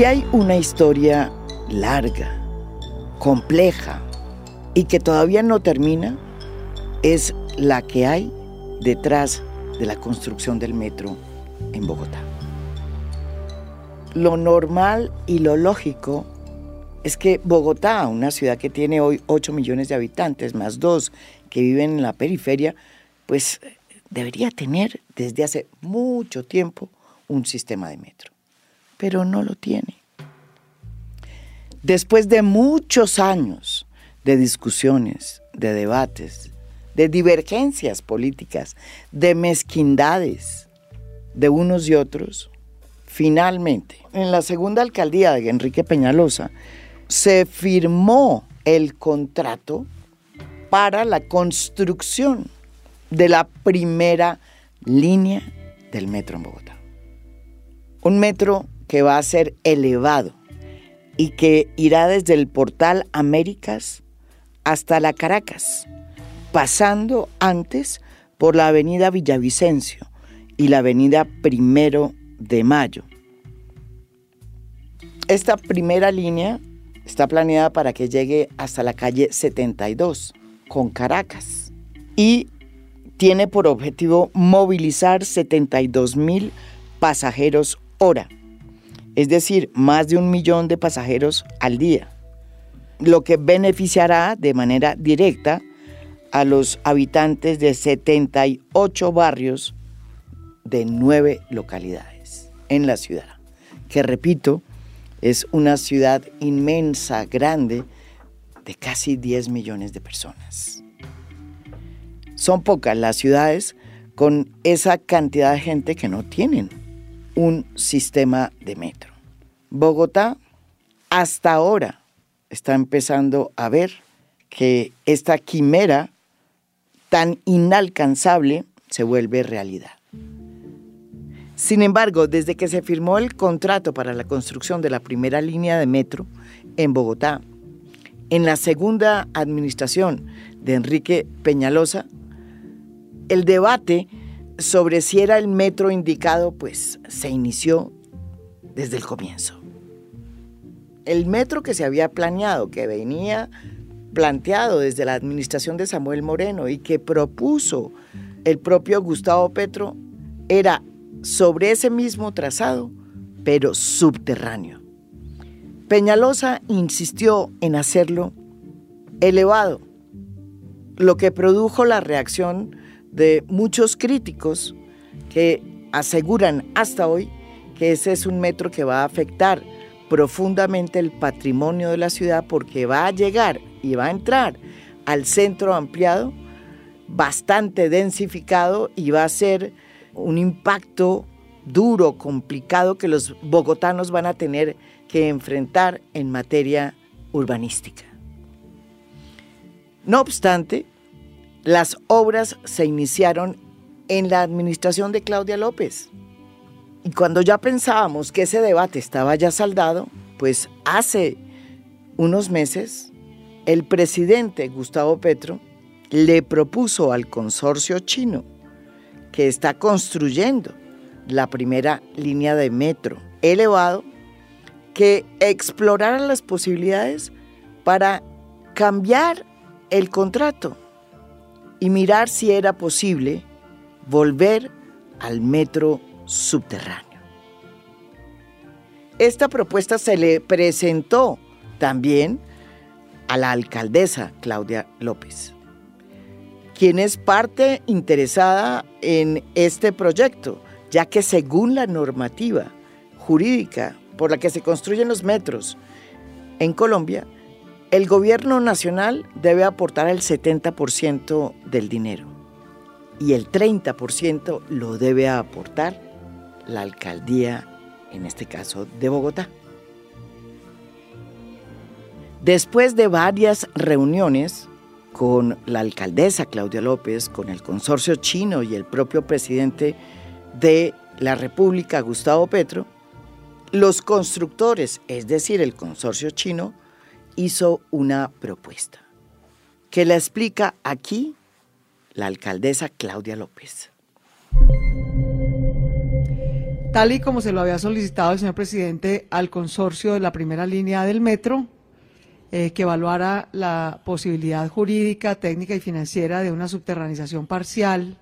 Si hay una historia larga, compleja y que todavía no termina, es la que hay detrás de la construcción del metro en Bogotá. Lo normal y lo lógico es que Bogotá, una ciudad que tiene hoy 8 millones de habitantes, más dos que viven en la periferia, pues debería tener desde hace mucho tiempo un sistema de metro, pero no lo tiene. Después de muchos años de discusiones, de debates, de divergencias políticas, de mezquindades de unos y otros, finalmente, en la segunda alcaldía de Enrique Peñalosa, se firmó el contrato para la construcción de la primera línea del metro en Bogotá. Un metro que va a ser elevado y que irá desde el portal Américas hasta la Caracas, pasando antes por la avenida Villavicencio y la avenida Primero de Mayo. Esta primera línea está planeada para que llegue hasta la calle 72 con Caracas y tiene por objetivo movilizar 72 mil pasajeros hora, es decir, más de un millón de pasajeros al día, lo que beneficiará de manera directa a los habitantes de 78 barrios de nueve localidades en la ciudad, que repito, es una ciudad inmensa, grande, de casi 10 millones de personas. Son pocas las ciudades con esa cantidad de gente que no tienen un sistema de metro. Bogotá hasta ahora está empezando a ver que esta quimera tan inalcanzable se vuelve realidad. Sin embargo, desde que se firmó el contrato para la construcción de la primera línea de metro en Bogotá, en la segunda administración de Enrique Peñalosa, el debate sobre si era el metro indicado, pues se inició desde el comienzo. El metro que se había planeado, que venía planteado desde la administración de Samuel Moreno y que propuso el propio Gustavo Petro, era sobre ese mismo trazado, pero subterráneo. Peñalosa insistió en hacerlo elevado, lo que produjo la reacción de muchos críticos que aseguran hasta hoy que ese es un metro que va a afectar profundamente el patrimonio de la ciudad porque va a llegar y va a entrar al centro ampliado, bastante densificado y va a ser un impacto duro, complicado que los bogotanos van a tener que enfrentar en materia urbanística. No obstante, las obras se iniciaron en la administración de Claudia López. Y cuando ya pensábamos que ese debate estaba ya saldado, pues hace unos meses el presidente Gustavo Petro le propuso al consorcio chino que está construyendo la primera línea de metro elevado que explorara las posibilidades para cambiar el contrato y mirar si era posible volver al metro subterráneo. Esta propuesta se le presentó también a la alcaldesa Claudia López, quien es parte interesada en este proyecto, ya que según la normativa jurídica por la que se construyen los metros en Colombia, el gobierno nacional debe aportar el 70% del dinero y el 30% lo debe aportar la alcaldía, en este caso de Bogotá. Después de varias reuniones con la alcaldesa Claudia López, con el consorcio chino y el propio presidente de la República, Gustavo Petro, los constructores, es decir, el consorcio chino, hizo una propuesta que la explica aquí la alcaldesa Claudia López. Tal y como se lo había solicitado el señor presidente al consorcio de la primera línea del metro, eh, que evaluara la posibilidad jurídica, técnica y financiera de una subterranización parcial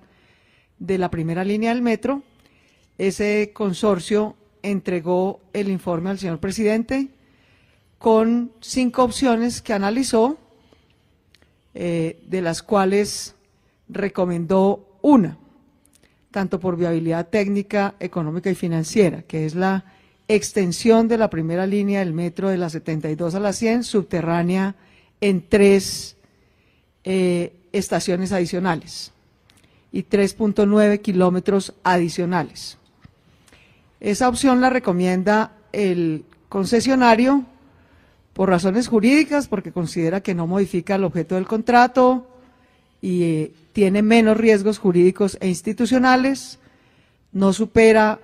de la primera línea del metro, ese consorcio entregó el informe al señor presidente con cinco opciones que analizó, eh, de las cuales recomendó una, tanto por viabilidad técnica, económica y financiera, que es la extensión de la primera línea del metro de la 72 a la 100, subterránea en tres eh, estaciones adicionales y 3.9 kilómetros adicionales. Esa opción la recomienda el concesionario por razones jurídicas, porque considera que no modifica el objeto del contrato y eh, tiene menos riesgos jurídicos e institucionales, no supera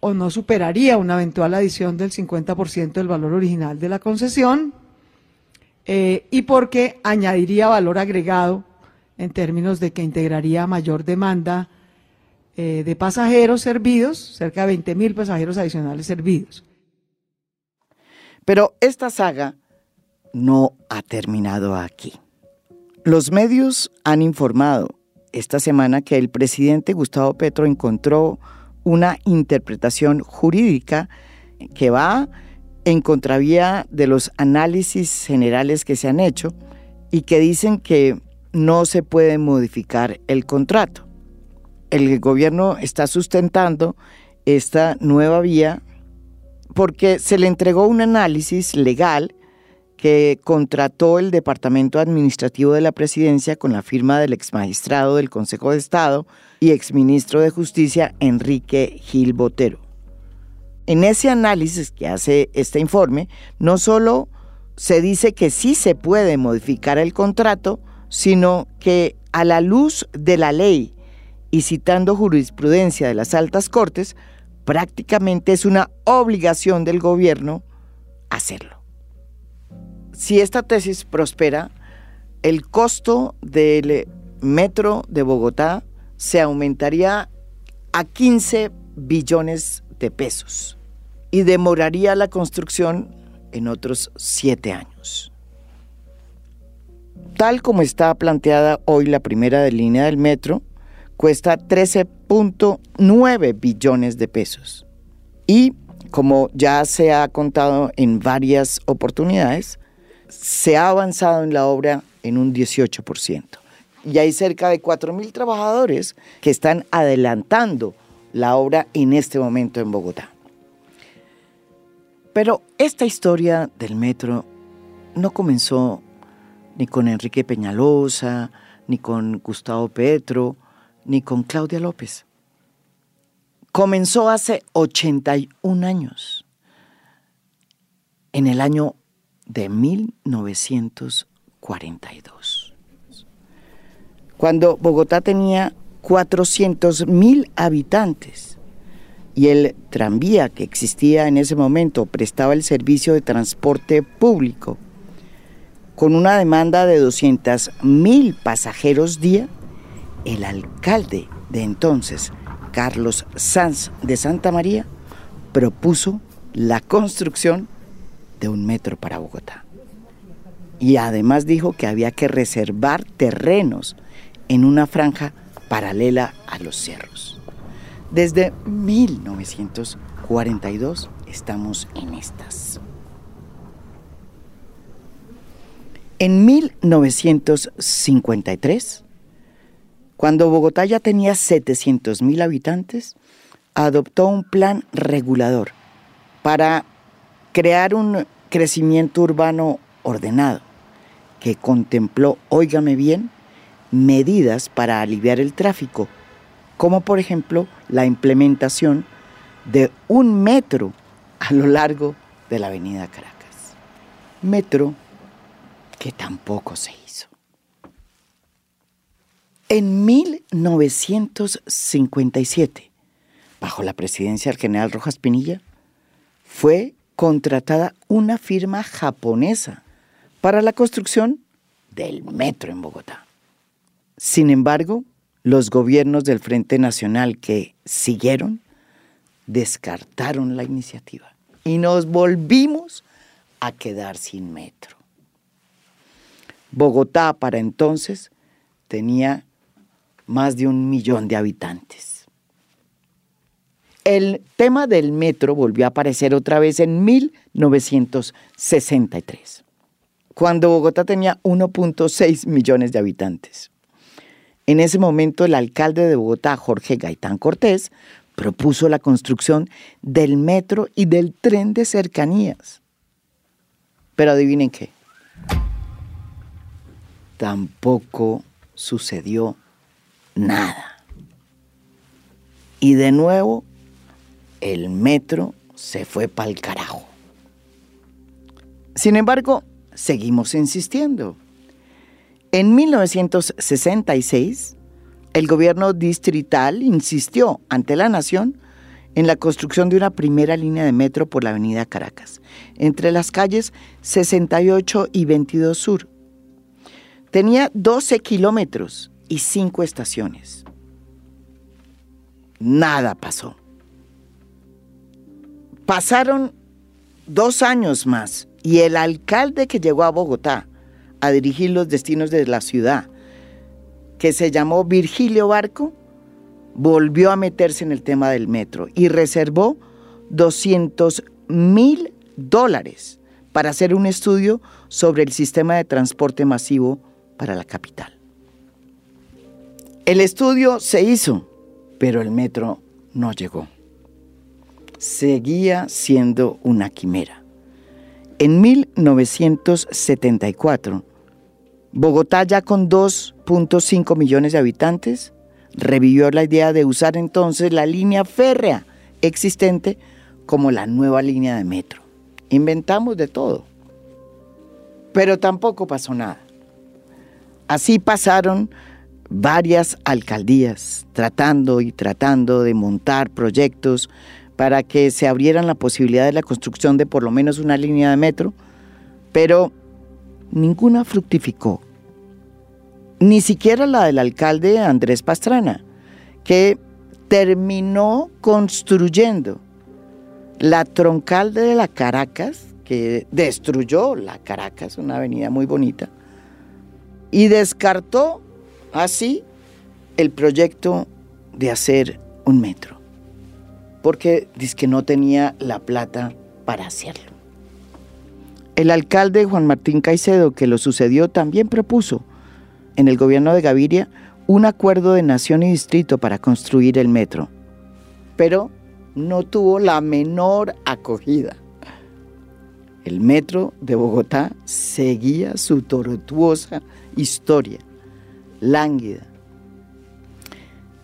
o no superaría una eventual adición del 50% del valor original de la concesión eh, y porque añadiría valor agregado en términos de que integraría mayor demanda eh, de pasajeros servidos, cerca de 20 mil pasajeros adicionales servidos. Pero esta saga no ha terminado aquí. Los medios han informado esta semana que el presidente Gustavo Petro encontró una interpretación jurídica que va en contravía de los análisis generales que se han hecho y que dicen que no se puede modificar el contrato. El gobierno está sustentando esta nueva vía porque se le entregó un análisis legal que contrató el Departamento Administrativo de la Presidencia con la firma del exmagistrado del Consejo de Estado y exministro de Justicia Enrique Gil Botero. En ese análisis que hace este informe, no solo se dice que sí se puede modificar el contrato, sino que a la luz de la ley y citando jurisprudencia de las altas cortes, prácticamente es una obligación del gobierno hacerlo si esta tesis prospera, el costo del metro de Bogotá se aumentaría a 15 billones de pesos y demoraría la construcción en otros siete años. Tal como está planteada hoy la primera línea del metro, cuesta 13.9 billones de pesos. Y como ya se ha contado en varias oportunidades, se ha avanzado en la obra en un 18%. Y hay cerca de 4.000 trabajadores que están adelantando la obra en este momento en Bogotá. Pero esta historia del metro no comenzó ni con Enrique Peñalosa, ni con Gustavo Petro, ni con Claudia López. Comenzó hace 81 años, en el año de 1942, cuando Bogotá tenía 400 mil habitantes y el tranvía que existía en ese momento prestaba el servicio de transporte público con una demanda de 200 mil pasajeros día, el alcalde de entonces, Carlos Sanz de Santa María, propuso la construcción de un metro para Bogotá. Y además dijo que había que reservar terrenos en una franja paralela a los cerros. Desde 1942 estamos en estas. En 1953, cuando Bogotá ya tenía 700 mil habitantes, adoptó un plan regulador para crear un crecimiento urbano ordenado que contempló, óigame bien, medidas para aliviar el tráfico, como por ejemplo la implementación de un metro a lo largo de la avenida Caracas. Metro que tampoco se hizo. En 1957, bajo la presidencia del general Rojas Pinilla, fue contratada una firma japonesa para la construcción del metro en Bogotá. Sin embargo, los gobiernos del Frente Nacional que siguieron descartaron la iniciativa y nos volvimos a quedar sin metro. Bogotá para entonces tenía más de un millón de habitantes. El tema del metro volvió a aparecer otra vez en 1963, cuando Bogotá tenía 1.6 millones de habitantes. En ese momento el alcalde de Bogotá, Jorge Gaitán Cortés, propuso la construcción del metro y del tren de cercanías. Pero adivinen qué. Tampoco sucedió nada. Y de nuevo, el metro se fue para el carajo. Sin embargo, seguimos insistiendo. En 1966, el gobierno distrital insistió ante la nación en la construcción de una primera línea de metro por la avenida Caracas, entre las calles 68 y 22 Sur. Tenía 12 kilómetros y 5 estaciones. Nada pasó. Pasaron dos años más y el alcalde que llegó a Bogotá a dirigir los destinos de la ciudad, que se llamó Virgilio Barco, volvió a meterse en el tema del metro y reservó 200 mil dólares para hacer un estudio sobre el sistema de transporte masivo para la capital. El estudio se hizo, pero el metro no llegó. Seguía siendo una quimera. En 1974, Bogotá ya con 2.5 millones de habitantes revivió la idea de usar entonces la línea férrea existente como la nueva línea de metro. Inventamos de todo. Pero tampoco pasó nada. Así pasaron varias alcaldías tratando y tratando de montar proyectos para que se abrieran la posibilidad de la construcción de por lo menos una línea de metro, pero ninguna fructificó. Ni siquiera la del alcalde Andrés Pastrana, que terminó construyendo la troncal de la Caracas, que destruyó la Caracas, una avenida muy bonita, y descartó así el proyecto de hacer un metro, porque dice que no tenía la plata para hacerlo. El alcalde Juan Martín Caicedo, que lo sucedió, también propuso en el gobierno de Gaviria un acuerdo de nación y distrito para construir el metro, pero no tuvo la menor acogida. El metro de Bogotá seguía su tortuosa historia, lánguida.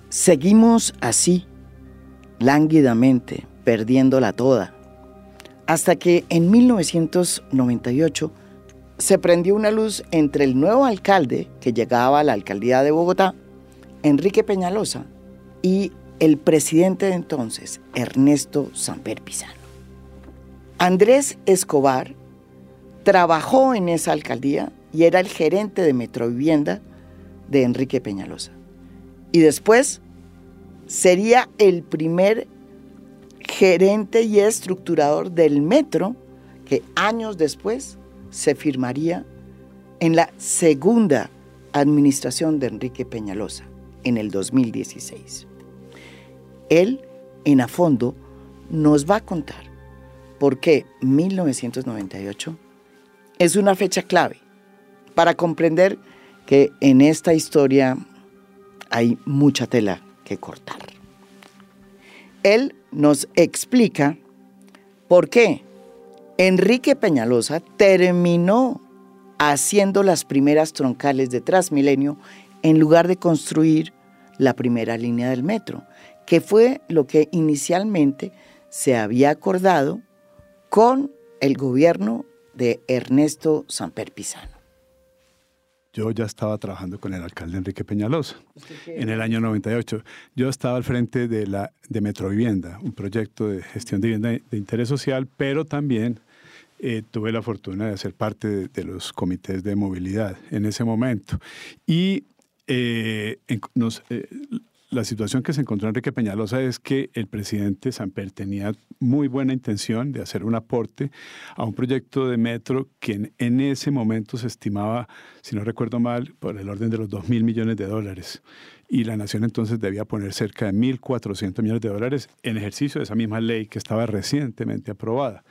Seguimos así, lánguidamente, perdiéndola toda hasta que en 1998 se prendió una luz entre el nuevo alcalde que llegaba a la alcaldía de Bogotá, Enrique Peñalosa, y el presidente de entonces, Ernesto Samper Pizano. Andrés Escobar trabajó en esa alcaldía y era el gerente de Metrovivienda de Enrique Peñalosa. Y después sería el primer gerente y estructurador del metro que años después se firmaría en la segunda administración de Enrique Peñalosa, en el 2016. Él, en a fondo, nos va a contar por qué 1998 es una fecha clave para comprender que en esta historia hay mucha tela que cortar. Él nos explica por qué Enrique Peñalosa terminó haciendo las primeras troncales de Transmilenio en lugar de construir la primera línea del metro, que fue lo que inicialmente se había acordado con el gobierno de Ernesto Samper Pizano yo ya estaba trabajando con el alcalde Enrique Peñalosa en el año 98. Yo estaba al frente de, la, de Metrovivienda, un proyecto de gestión de vivienda de interés social, pero también eh, tuve la fortuna de ser parte de, los comités de movilidad en ese momento. Y eh, nos, eh, la situación que se encontró Enrique Peñalosa es que el presidente Samper tenía muy buena intención de hacer un aporte a un proyecto de metro que en, ese momento se estimaba, si no recuerdo mal, por el orden de los 2 mil millones de dólares. Y la nación entonces debía poner cerca de 1.400 millones de dólares en ejercicio de esa misma ley que estaba recientemente aprobada.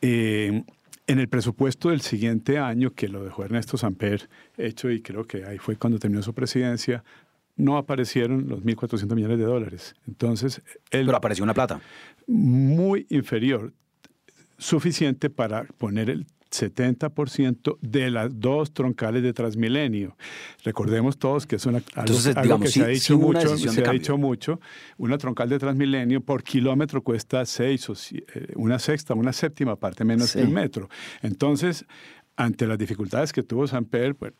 Eh, en el presupuesto del siguiente año, que lo dejó Ernesto Samper hecho, y creo que ahí fue cuando terminó su presidencia, no aparecieron los 1.400 millones de dólares. Entonces, Pero apareció una plata. Muy inferior, suficiente para poner el 70% de las dos troncales de Transmilenio. Recordemos todos que es una, algo, que se ha dicho mucho, se ha dicho mucho. Una troncal de Transmilenio por kilómetro cuesta seis o eh, una sexta, una séptima parte menos que el metro. Entonces, ante las dificultades que tuvo Samper, pues,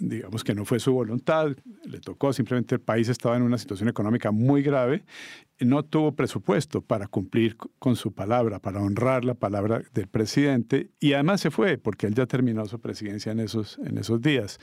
digamos que no fue su voluntad, le tocó, simplemente el país estaba en una situación económica muy grave, no tuvo presupuesto para cumplir con su palabra, para honrar la palabra del presidente, y además se fue, porque él ya terminó su presidencia en esos, en esos días.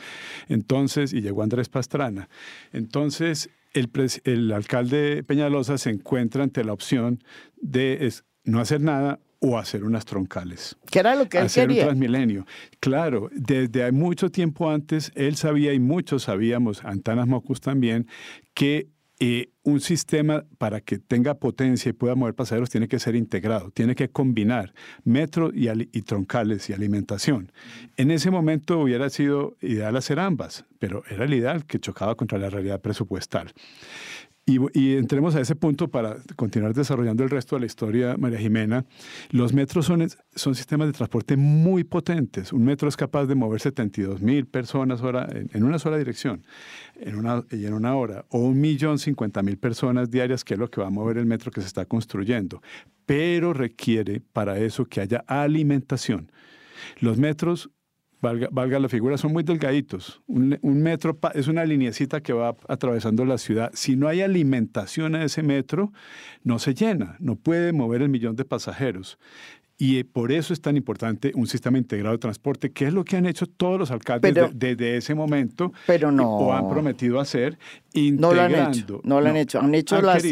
Entonces, y llegó Andrés Pastrana. Entonces, el, el alcalde Peñalosa se encuentra ante la opción de no hacer nada o hacer unas troncales. ¿Qué era lo que él hacer quería? un transmilenio. Claro, desde mucho tiempo antes él sabía y muchos sabíamos, Antanas Mocus también, que eh, un sistema para que tenga potencia y pueda mover pasajeros tiene que ser integrado, tiene que combinar metro y, y, troncales y alimentación. En ese momento hubiera sido ideal hacer ambas, pero era el ideal que chocaba contra la realidad presupuestal. Y, entremos a ese punto para continuar desarrollando el resto de la historia, María Jimena. Los metros son, son sistemas de transporte muy potentes. Un metro es capaz de mover 72 mil personas hora, en, una sola dirección en una, y en una hora, o un millón cincuenta mil personas diarias, que es lo que va a mover el metro que se está construyendo. Pero requiere para eso que haya alimentación. Los metros valga, la figura, son muy delgaditos. Un, metro es una lineecita que va atravesando la ciudad. Si no hay alimentación a ese metro, no se llena, no puede mover el millón de pasajeros. Y eh, por eso es tan importante un sistema integrado de transporte, que es lo que han hecho todos los alcaldes desde ese momento. Pero no. O han prometido hacer, integrando. No lo han hecho. No lo han hecho. Han hecho las,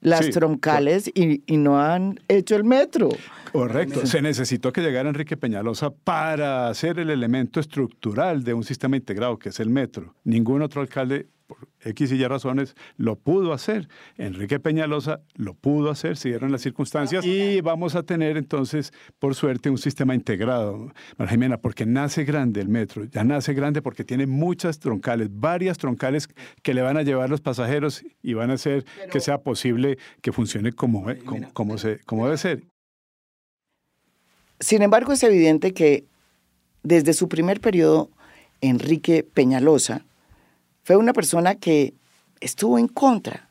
las troncales y, y, no han hecho el metro. Correcto. Se necesitó que llegara Enrique Peñalosa para ser el elemento estructural de un sistema integrado, que es el metro. Ningún otro alcalde, X y Y razones, lo pudo hacer. Enrique Peñalosa lo pudo hacer, si dieron las circunstancias. Y vamos a tener entonces, por suerte, un sistema integrado, María Jimena, porque nace grande el metro. Ya nace grande porque tiene muchas troncales, varias troncales que le van a llevar los pasajeros y van a hacer que sea posible que funcione como, como, se, como debe ser. Sin embargo, es evidente que desde su primer periodo, Enrique Peñalosa fue una persona que estuvo en contra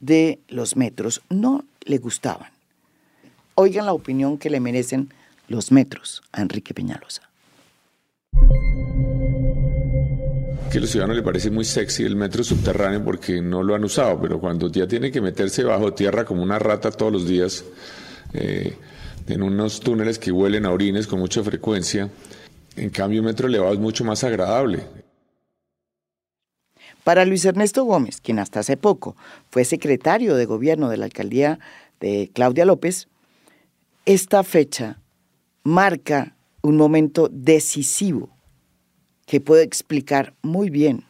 de los metros, no le gustaban. Oigan la opinión que le merecen los metros a Enrique Peñalosa. Que a los ciudadanos les parece muy sexy el metro subterráneo porque no lo han usado, pero cuando ya tiene que meterse bajo tierra como una rata todos los días, eh, en unos túneles que huelen a orines con mucha frecuencia. En cambio, un metro elevado es mucho más agradable. Para Luis Ernesto Gómez, quien hasta hace poco fue secretario de gobierno de la alcaldía de Claudia López, esta fecha marca un momento decisivo que puede explicar muy bien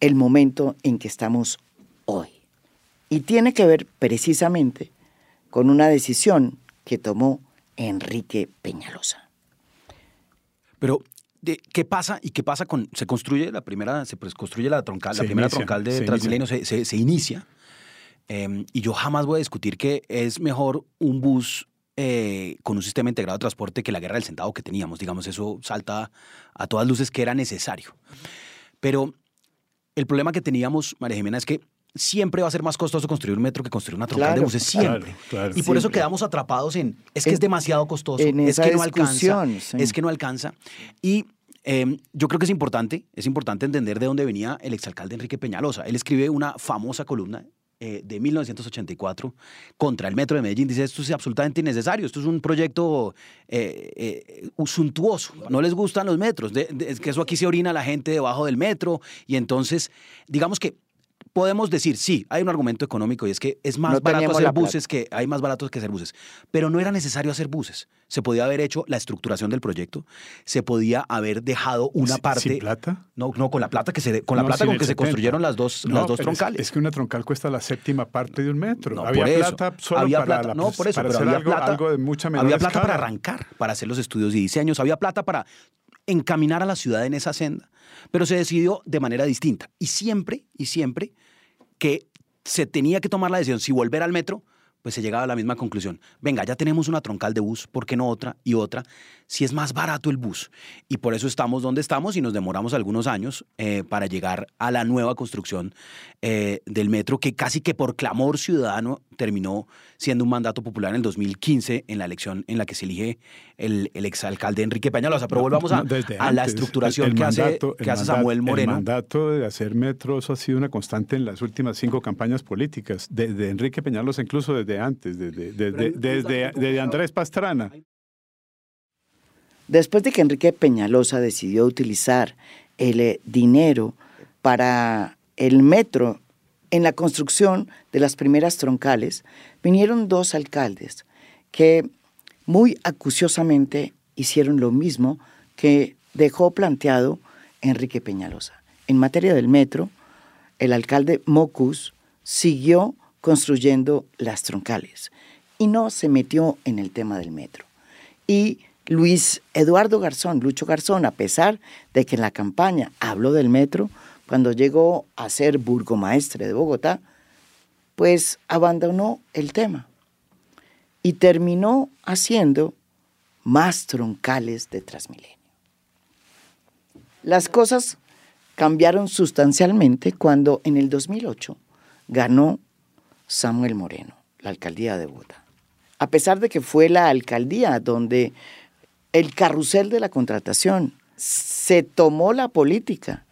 el momento en que estamos hoy. Y tiene que ver precisamente con una decisión que tomó Enrique Peñalosa. Pero ¿Qué pasa y qué pasa con se construye la primera se pues, construye la troncal la primera troncal de Transmilenio se, inicia. Em, y yo jamás voy a discutir que es mejor un bus eh, con un sistema integrado de transporte que la guerra del centavo que teníamos. Digamos eso salta a todas luces que era necesario. Pero el problema que teníamos María Jimena es que siempre va a ser más costoso construir un metro que construir una troncal de buses, siempre. y por eso quedamos atrapados en, es que es, demasiado costoso, es que no alcanza, es que no alcanza. Y em, yo creo que es importante, es importante entender de dónde venía el exalcalde Enrique Peñalosa. Él escribe una famosa columna eh, de 1984 contra el Metro de Medellín. Dice, esto es absolutamente innecesario, esto es un proyecto eh, eh, suntuoso, no les gustan los metros, es que eso aquí se orina la gente debajo del metro y entonces, digamos que podemos decir, sí, hay un argumento económico y es que es más barato hacer buses que hay más baratos que hacer buses, pero no era necesario hacer buses. Se podía haber hecho la estructuración del proyecto, se podía haber dejado una parte ¿Sin plata? No, no con la plata que se con la plata con que se construyeron las dos las dos troncales. Es, que una troncal cuesta la séptima parte de un metro. había plata solo había para plata, no, por eso, pero había algo, plata, algo de mucha menor Había plata para arrancar, para hacer los estudios y diseños, había plata para encaminar a la ciudad en esa senda, pero se decidió de manera distinta y siempre y siempre que se tenía que tomar la decisión si volver al metro, pues se llegaba a la misma conclusión. Venga, ya tenemos una troncal de bus, ¿por qué no otra y otra? Si es más barato el bus. Y por eso estamos donde estamos y nos demoramos algunos años eh, para llegar a la nueva construcción eh, del metro, que casi que por clamor ciudadano terminó siendo un mandato popular en el 2015 en la elección en la que se elige el, el exalcalde Enrique Peñalosa. Pero volvamos a, a la estructuración que, hace, que hace Samuel Moreno. El mandato de hacer metros ha sido una constante en las últimas cinco campañas políticas, de, de Enrique Peñalosa incluso desde antes, desde, desde, desde, desde Andrés Pastrana. Después de que Enrique Peñalosa decidió utilizar el eh, dinero para el metro en la construcción de las primeras troncales, vinieron dos alcaldes que muy acuciosamente hicieron lo mismo que dejó planteado Enrique Peñalosa. En materia del metro, el alcalde Mocus siguió construyendo las troncales y no se metió en el tema del metro. Y Luis Eduardo Garzón, Lucho Garzón, a pesar de que en la campaña habló del metro, cuando llegó a ser burgomaestre de Bogotá, pues abandonó el tema y terminó haciendo más troncales de Transmilenio. Las cosas cambiaron sustancialmente cuando en el 2008 ganó Samuel Moreno, la alcaldía de Bogotá. A pesar de que fue la alcaldía donde el carrusel de la contratación se tomó la política,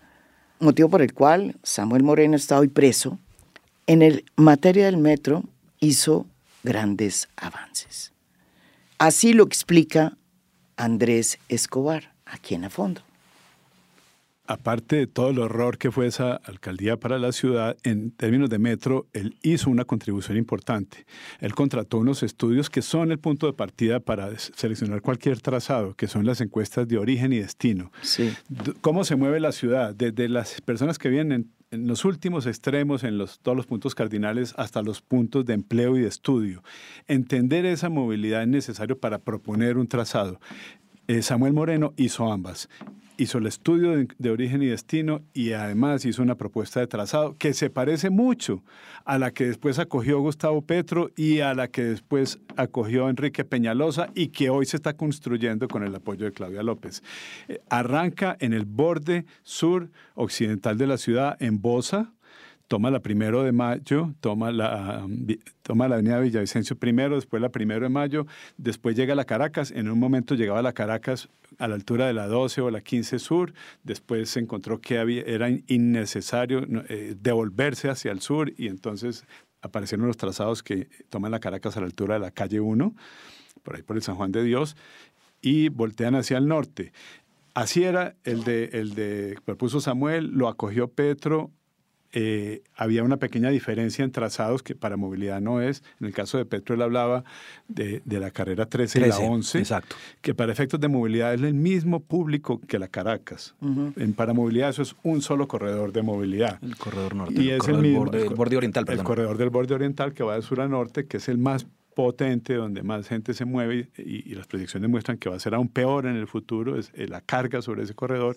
motivo por el cual Samuel Moreno está hoy preso, en el materia del metro hizo grandes avances. Así lo explica Andrés Escobar, aquí en a fondo aparte de todo el horror que fue esa alcaldía para la ciudad, en términos de metro, él hizo una contribución importante. Él contrató unos estudios que son el punto de partida para seleccionar cualquier trazado, que son las encuestas de origen y destino. ¿Cómo se mueve la ciudad? Desde las personas que vienen en los últimos extremos, en los, todos los puntos cardinales, hasta los puntos de empleo y de estudio. Entender esa movilidad es necesario para proponer un trazado. Eh, Samuel Moreno hizo ambas hizo el estudio de, origen y destino y además hizo una propuesta de trazado que se parece mucho a la que después acogió Gustavo Petro y a la que después acogió Enrique Peñalosa y que hoy se está construyendo con el apoyo de Claudia López. Eh, arranca en el borde sur occidental de la ciudad, en Bosa, toma la primero de mayo, toma la, toma la avenida Villavicencio primero, después la primero de mayo, después llega a la Caracas, en un momento llegaba a la Caracas a la altura de la 12 o la 15 sur, después se encontró que era innecesario eh, devolverse hacia el sur y entonces aparecieron los trazados que toman la Caracas a la altura de la calle 1, por ahí por el San Juan de Dios, y voltean hacia el norte. Así era el de, el de propuso Samuel, lo acogió Petro, eh, había una pequeña diferencia en trazados que para movilidad no es. En el caso de Petro él hablaba de, la carrera 13, y la 11, exacto. que para efectos de movilidad es el mismo público que la Caracas. en, para movilidad eso es un solo corredor de movilidad. El corredor norte. Y es el mismo, borde, borde oriental. El corredor del borde oriental que va de sur a norte, que es el más potente, donde más gente se mueve y, las proyecciones muestran que va a ser aún peor en el futuro, es eh, la carga sobre ese corredor.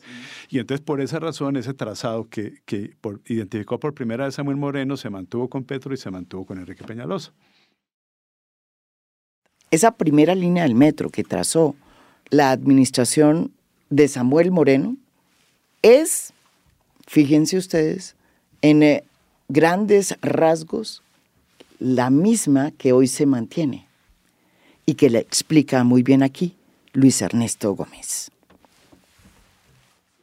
Y entonces por esa razón ese trazado que, que por, identificó por primera vez Samuel Moreno se mantuvo con Petro y se mantuvo con Enrique Peñalosa. Esa primera línea del metro que trazó la administración de Samuel Moreno es, fíjense ustedes, en eh, grandes rasgos la misma que hoy se mantiene y que le explica muy bien aquí Luis Ernesto Gómez.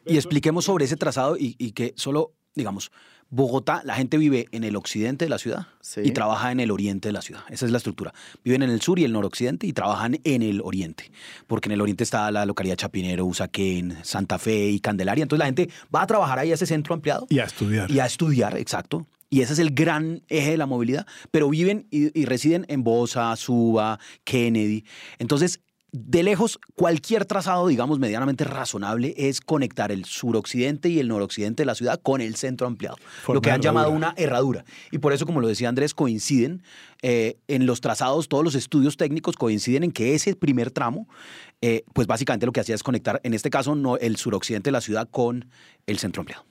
Y expliquemos sobre ese trazado y, que solo, digamos, Bogotá, la gente vive en el occidente de la ciudad y trabaja en el oriente de la ciudad. Esa es la estructura. Viven en el sur y el noroccidente y trabajan en el oriente. Porque en el oriente está la localidad Chapinero, Usaquén, Santa Fe y Candelaria. Entonces la gente va a trabajar ahí a ese centro ampliado. Y a estudiar. Y a estudiar, exacto. Y ese es el gran eje de la movilidad, pero viven y, y residen en Bosa, Suba, Kennedy. Entonces, de lejos, cualquier trazado, digamos, medianamente razonable es conectar el suroccidente y el noroccidente de la ciudad con el centro ampliado, lo que han llamado una herradura. Y por eso, como lo decía Andrés, coinciden eh, en los trazados, todos los estudios técnicos coinciden en que ese primer tramo, eh, pues básicamente lo que hacía es conectar, en este caso, no, el suroccidente de la ciudad con el centro ampliado.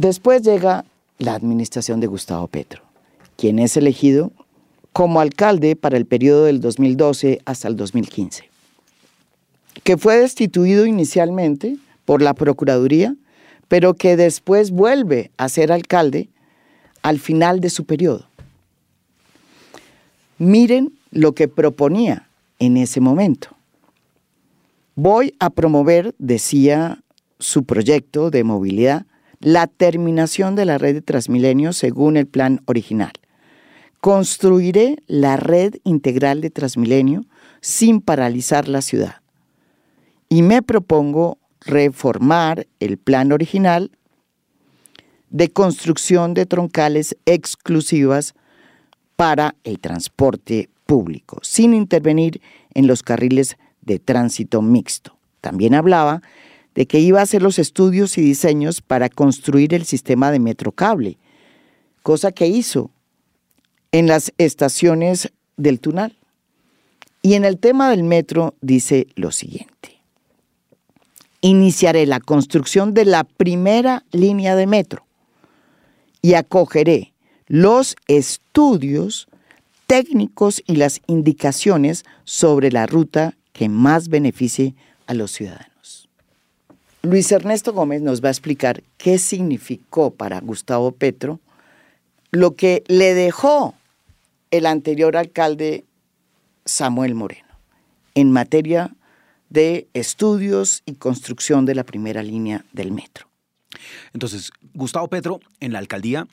Después llega la administración de Gustavo Petro, quien es elegido como alcalde para el periodo del 2012 hasta el 2015, que fue destituido inicialmente por la Procuraduría, pero que después vuelve a ser alcalde al final de su periodo. Miren lo que proponía en ese momento. Voy a promover, decía su proyecto de movilidad, la terminación de la red de Transmilenio según el plan original Construiré la red integral de Transmilenio sin paralizar la ciudad. Y me propongo reformar el plan original de construcción de troncales exclusivas para el transporte público, sin intervenir en los carriles de tránsito mixto. También hablaba de que iba a hacer los estudios y diseños para construir el sistema de metrocable, cosa que hizo en las estaciones del Tunal. Y en el tema del metro dice lo siguiente. Iniciaré la construcción de la primera línea de metro y acogeré los estudios técnicos y las indicaciones sobre la ruta que más beneficie a los ciudadanos. Luis Ernesto Gómez nos va a explicar qué significó para Gustavo Petro lo que le dejó el anterior alcalde Samuel Moreno en materia de estudios y construcción de la primera línea del metro. Entonces, Gustavo Petro en la alcaldía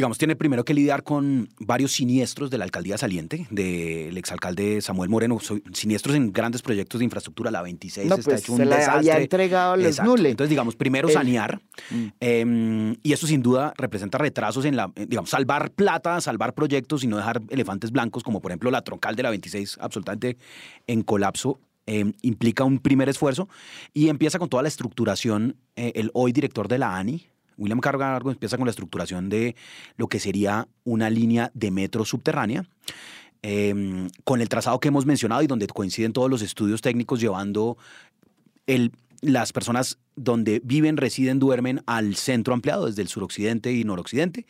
digamos, tiene primero que lidiar con varios siniestros de la alcaldía saliente, del exalcalde Samuel Moreno, siniestros en grandes proyectos de infraestructura, la 26 no, está pues, hecho un se le desastre. había entregado los nules. Entonces, digamos, primero El- sanear, Mm. eh, y eso sin duda representa retrasos en la, eh, digamos, salvar plata, salvar proyectos y no dejar elefantes blancos, como por ejemplo la troncal de la 26, absolutamente en colapso. eh, implica un primer esfuerzo y empieza con toda la estructuración. eh, el hoy director de la ANI, William Cargargo, empieza con la estructuración de lo que sería una línea de metro subterránea. eh, con el trazado que hemos mencionado y donde coinciden todos los estudios técnicos llevando el, las personas donde viven, residen, duermen al centro ampliado, desde el suroccidente y noroccidente,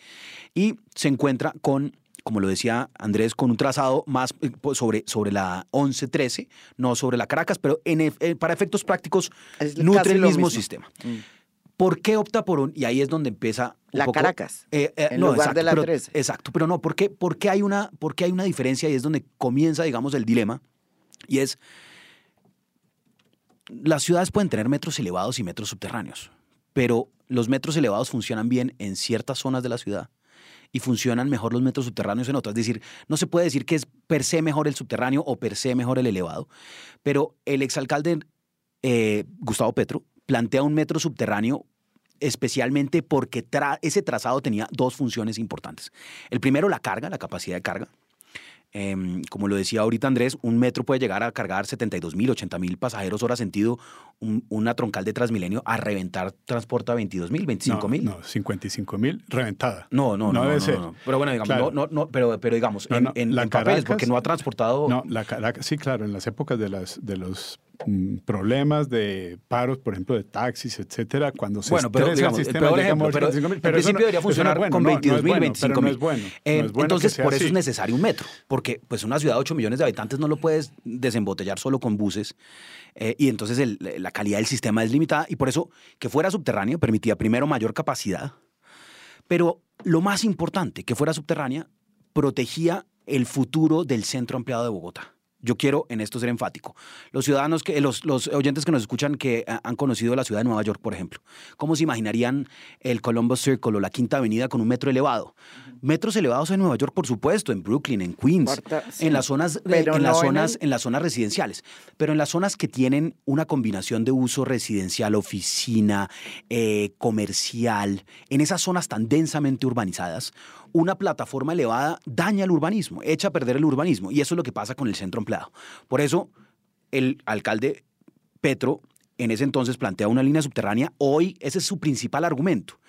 y se encuentra con, como lo decía Andrés, con un trazado más eh, sobre, sobre la 11-13, no sobre la Caracas, pero en eh, para efectos prácticos nutre el mismo. sistema. Mm. ¿Por qué opta por un.? Y ahí es donde empieza. un La poco- Caracas, Eh, eh, en no, lugar exacto, de la pero- 13. Exacto, pero no, ¿por qué, por qué hay una, por qué hay una diferencia? Y es donde comienza, digamos, el dilema. Y es. Las ciudades pueden tener metros elevados y metros subterráneos, pero los metros elevados funcionan bien en ciertas zonas de la ciudad y funcionan mejor los metros subterráneos en otras. Es decir, no se puede decir que es per se mejor el subterráneo o per se mejor el elevado, pero el exalcalde eh, Gustavo Petro plantea un metro subterráneo especialmente porque ese trazado tenía dos funciones importantes. El primero, la carga, la capacidad de carga. Em, como lo decía ahorita Andrés, un metro puede llegar a cargar 72 mil, 80 mil pasajeros hora sentido. Un- una troncal de Transmilenio a reventar transporta 22 mil, 25 mil. No, no, 55 mil reventada. No, no, no, no, debe no, ser. no. Pero bueno, digamos, Claro. no, no, no, pero, pero digamos, en, en- la en papeles, porque no ha transportado. No, la Caracas, sí, claro, en las épocas de, las, de los mm, problemas de paros, por ejemplo, de taxis, etcétera, cuando se Bueno, pero digamos, el el sistema, peor llegamos ejemplo, pero 55.000, en pero eso principio no- debería no funcionar bueno, con no, no es 22.000, bueno, 25.000. pero no es bueno, Eh, entonces, por eso es necesario un metro, porque pues una ciudad de 8 millones de habitantes no lo puedes desembotellar solo con buses, eh, y entonces la calidad del sistema es limitada, y por eso que fuera subterráneo permitía primero mayor capacidad, pero lo más importante, que fuera subterránea, protegía el futuro del centro ampliado de Bogotá. Yo quiero en esto ser enfático. Los ciudadanos, que, los, los oyentes que nos escuchan que han conocido la ciudad de Nueva York, por ejemplo, ¿cómo se imaginarían el Columbus Circle o la Quinta Avenida con un metro elevado? Metros elevados en Nueva York, por supuesto, en Brooklyn, en Queens, en las zonas, en las zonas, en, las zonas residenciales, pero en las zonas que tienen una combinación de uso residencial, oficina, eh, comercial, en esas zonas tan densamente urbanizadas, una plataforma elevada daña el urbanismo, echa a perder el urbanismo. Y eso es lo que pasa con el centro empleado. Por eso, el alcalde Petro en ese entonces plantea una línea subterránea. Hoy ese es su principal argumento.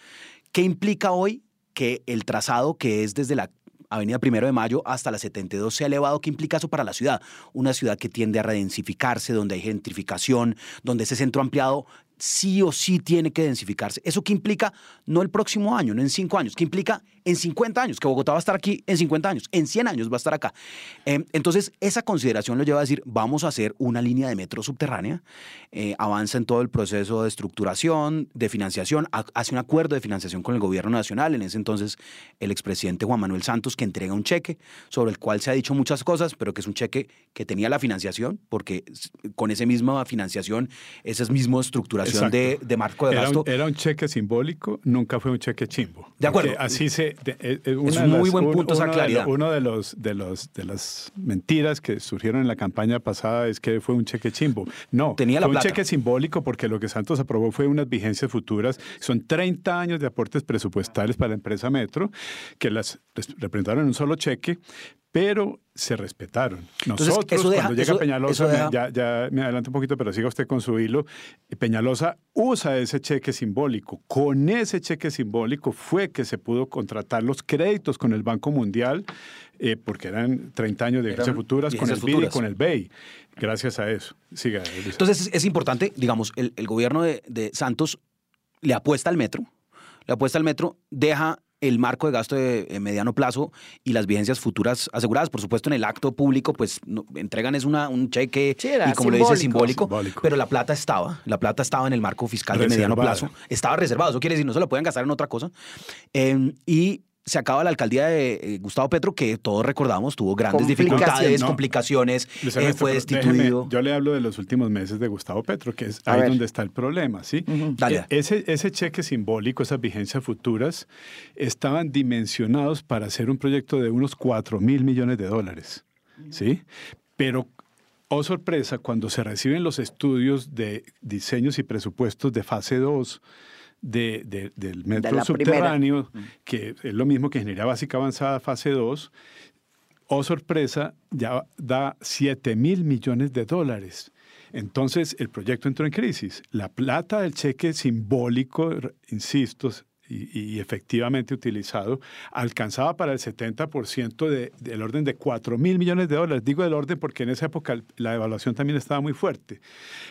¿Qué implica hoy que el trazado que es desde la Avenida Primero de Mayo hasta la 72 se elevado. ¿Qué implica eso para la ciudad? Una ciudad que tiende a redensificarse, donde hay gentrificación, donde ese centro ampliado sí o sí tiene que densificarse. ¿Eso qué implica? No el próximo año, no en cinco años, ¿qué implica en 50 años? Que Bogotá va a estar aquí en 50 años, en 100 años va a estar acá. Em, entonces, esa consideración lo lleva a decir, vamos a hacer una línea de metro subterránea, eh, avanza en todo el proceso de estructuración, de financiación, hace un acuerdo de financiación con el gobierno nacional, en ese entonces el expresidente Juan Manuel Santos, que entrega un cheque sobre el cual se ha dicho muchas cosas, pero que es un cheque que tenía la financiación, porque con esa misma financiación, esa misma estructuración, de, marco de gasto. Era un, cheque simbólico, nunca fue un cheque chimbo. De acuerdo. Así se. Eh, es un muy buen punto esa claridad. uno de los, de los de las mentiras que surgieron en la campaña pasada es que fue un cheque chimbo. No, Tenía la fue un cheque simbólico porque lo que Santos aprobó fue unas vigencias futuras. Son 30 años de aportes presupuestales para la empresa Metro, que las representaron en un solo cheque, pero se respetaron. Nosotros, cuando llega Peñalosa, ya, ya, me adelanto un poquito, pero siga usted con su hilo, Peñalosa usa ese cheque simbólico. Con ese cheque simbólico fue que se pudo contratar los créditos con el Banco Mundial, eh, porque eran 30 años de vigencias futuras con el BID y con el BEI. Gracias a eso. Siga. Entonces es, importante, digamos, el, el gobierno de, de Santos le apuesta al metro, le apuesta al metro, deja el marco de gasto de, mediano plazo y las vigencias futuras aseguradas. Por supuesto, en el acto público, pues entregan es una, un cheque y como le dice, simbólico, pero la plata estaba, la plata estaba en el marco fiscal de mediano plazo, estaba reservado. Eso quiere decir, no se lo pueden gastar en otra cosa. Em, y se acaba la alcaldía de eh, Gustavo Petro, que todos recordamos, tuvo grandes dificultades, complicaciones, eh, fue destituido. yo le hablo de los últimos meses de Gustavo Petro, que es ahí donde está el problema, ¿sí? E, ese, ese cheque simbólico, esas vigencias futuras, estaban dimensionados para hacer un proyecto de unos 4 mil millones de dólares, ¿sí? Pero Oh, sorpresa, cuando se reciben los estudios de diseños y presupuestos de fase 2, de, del metro subterráneo, que es lo mismo que Ingeniería Básica Avanzada fase 2, oh sorpresa, ya da 7 mil millones de dólares. Entonces el proyecto entró en crisis. La plata del cheque simbólico, insisto, y, efectivamente utilizado, alcanzaba para el 70% de, del orden de 4 mil millones de dólares. Digo del orden porque en esa época la devaluación también estaba muy fuerte.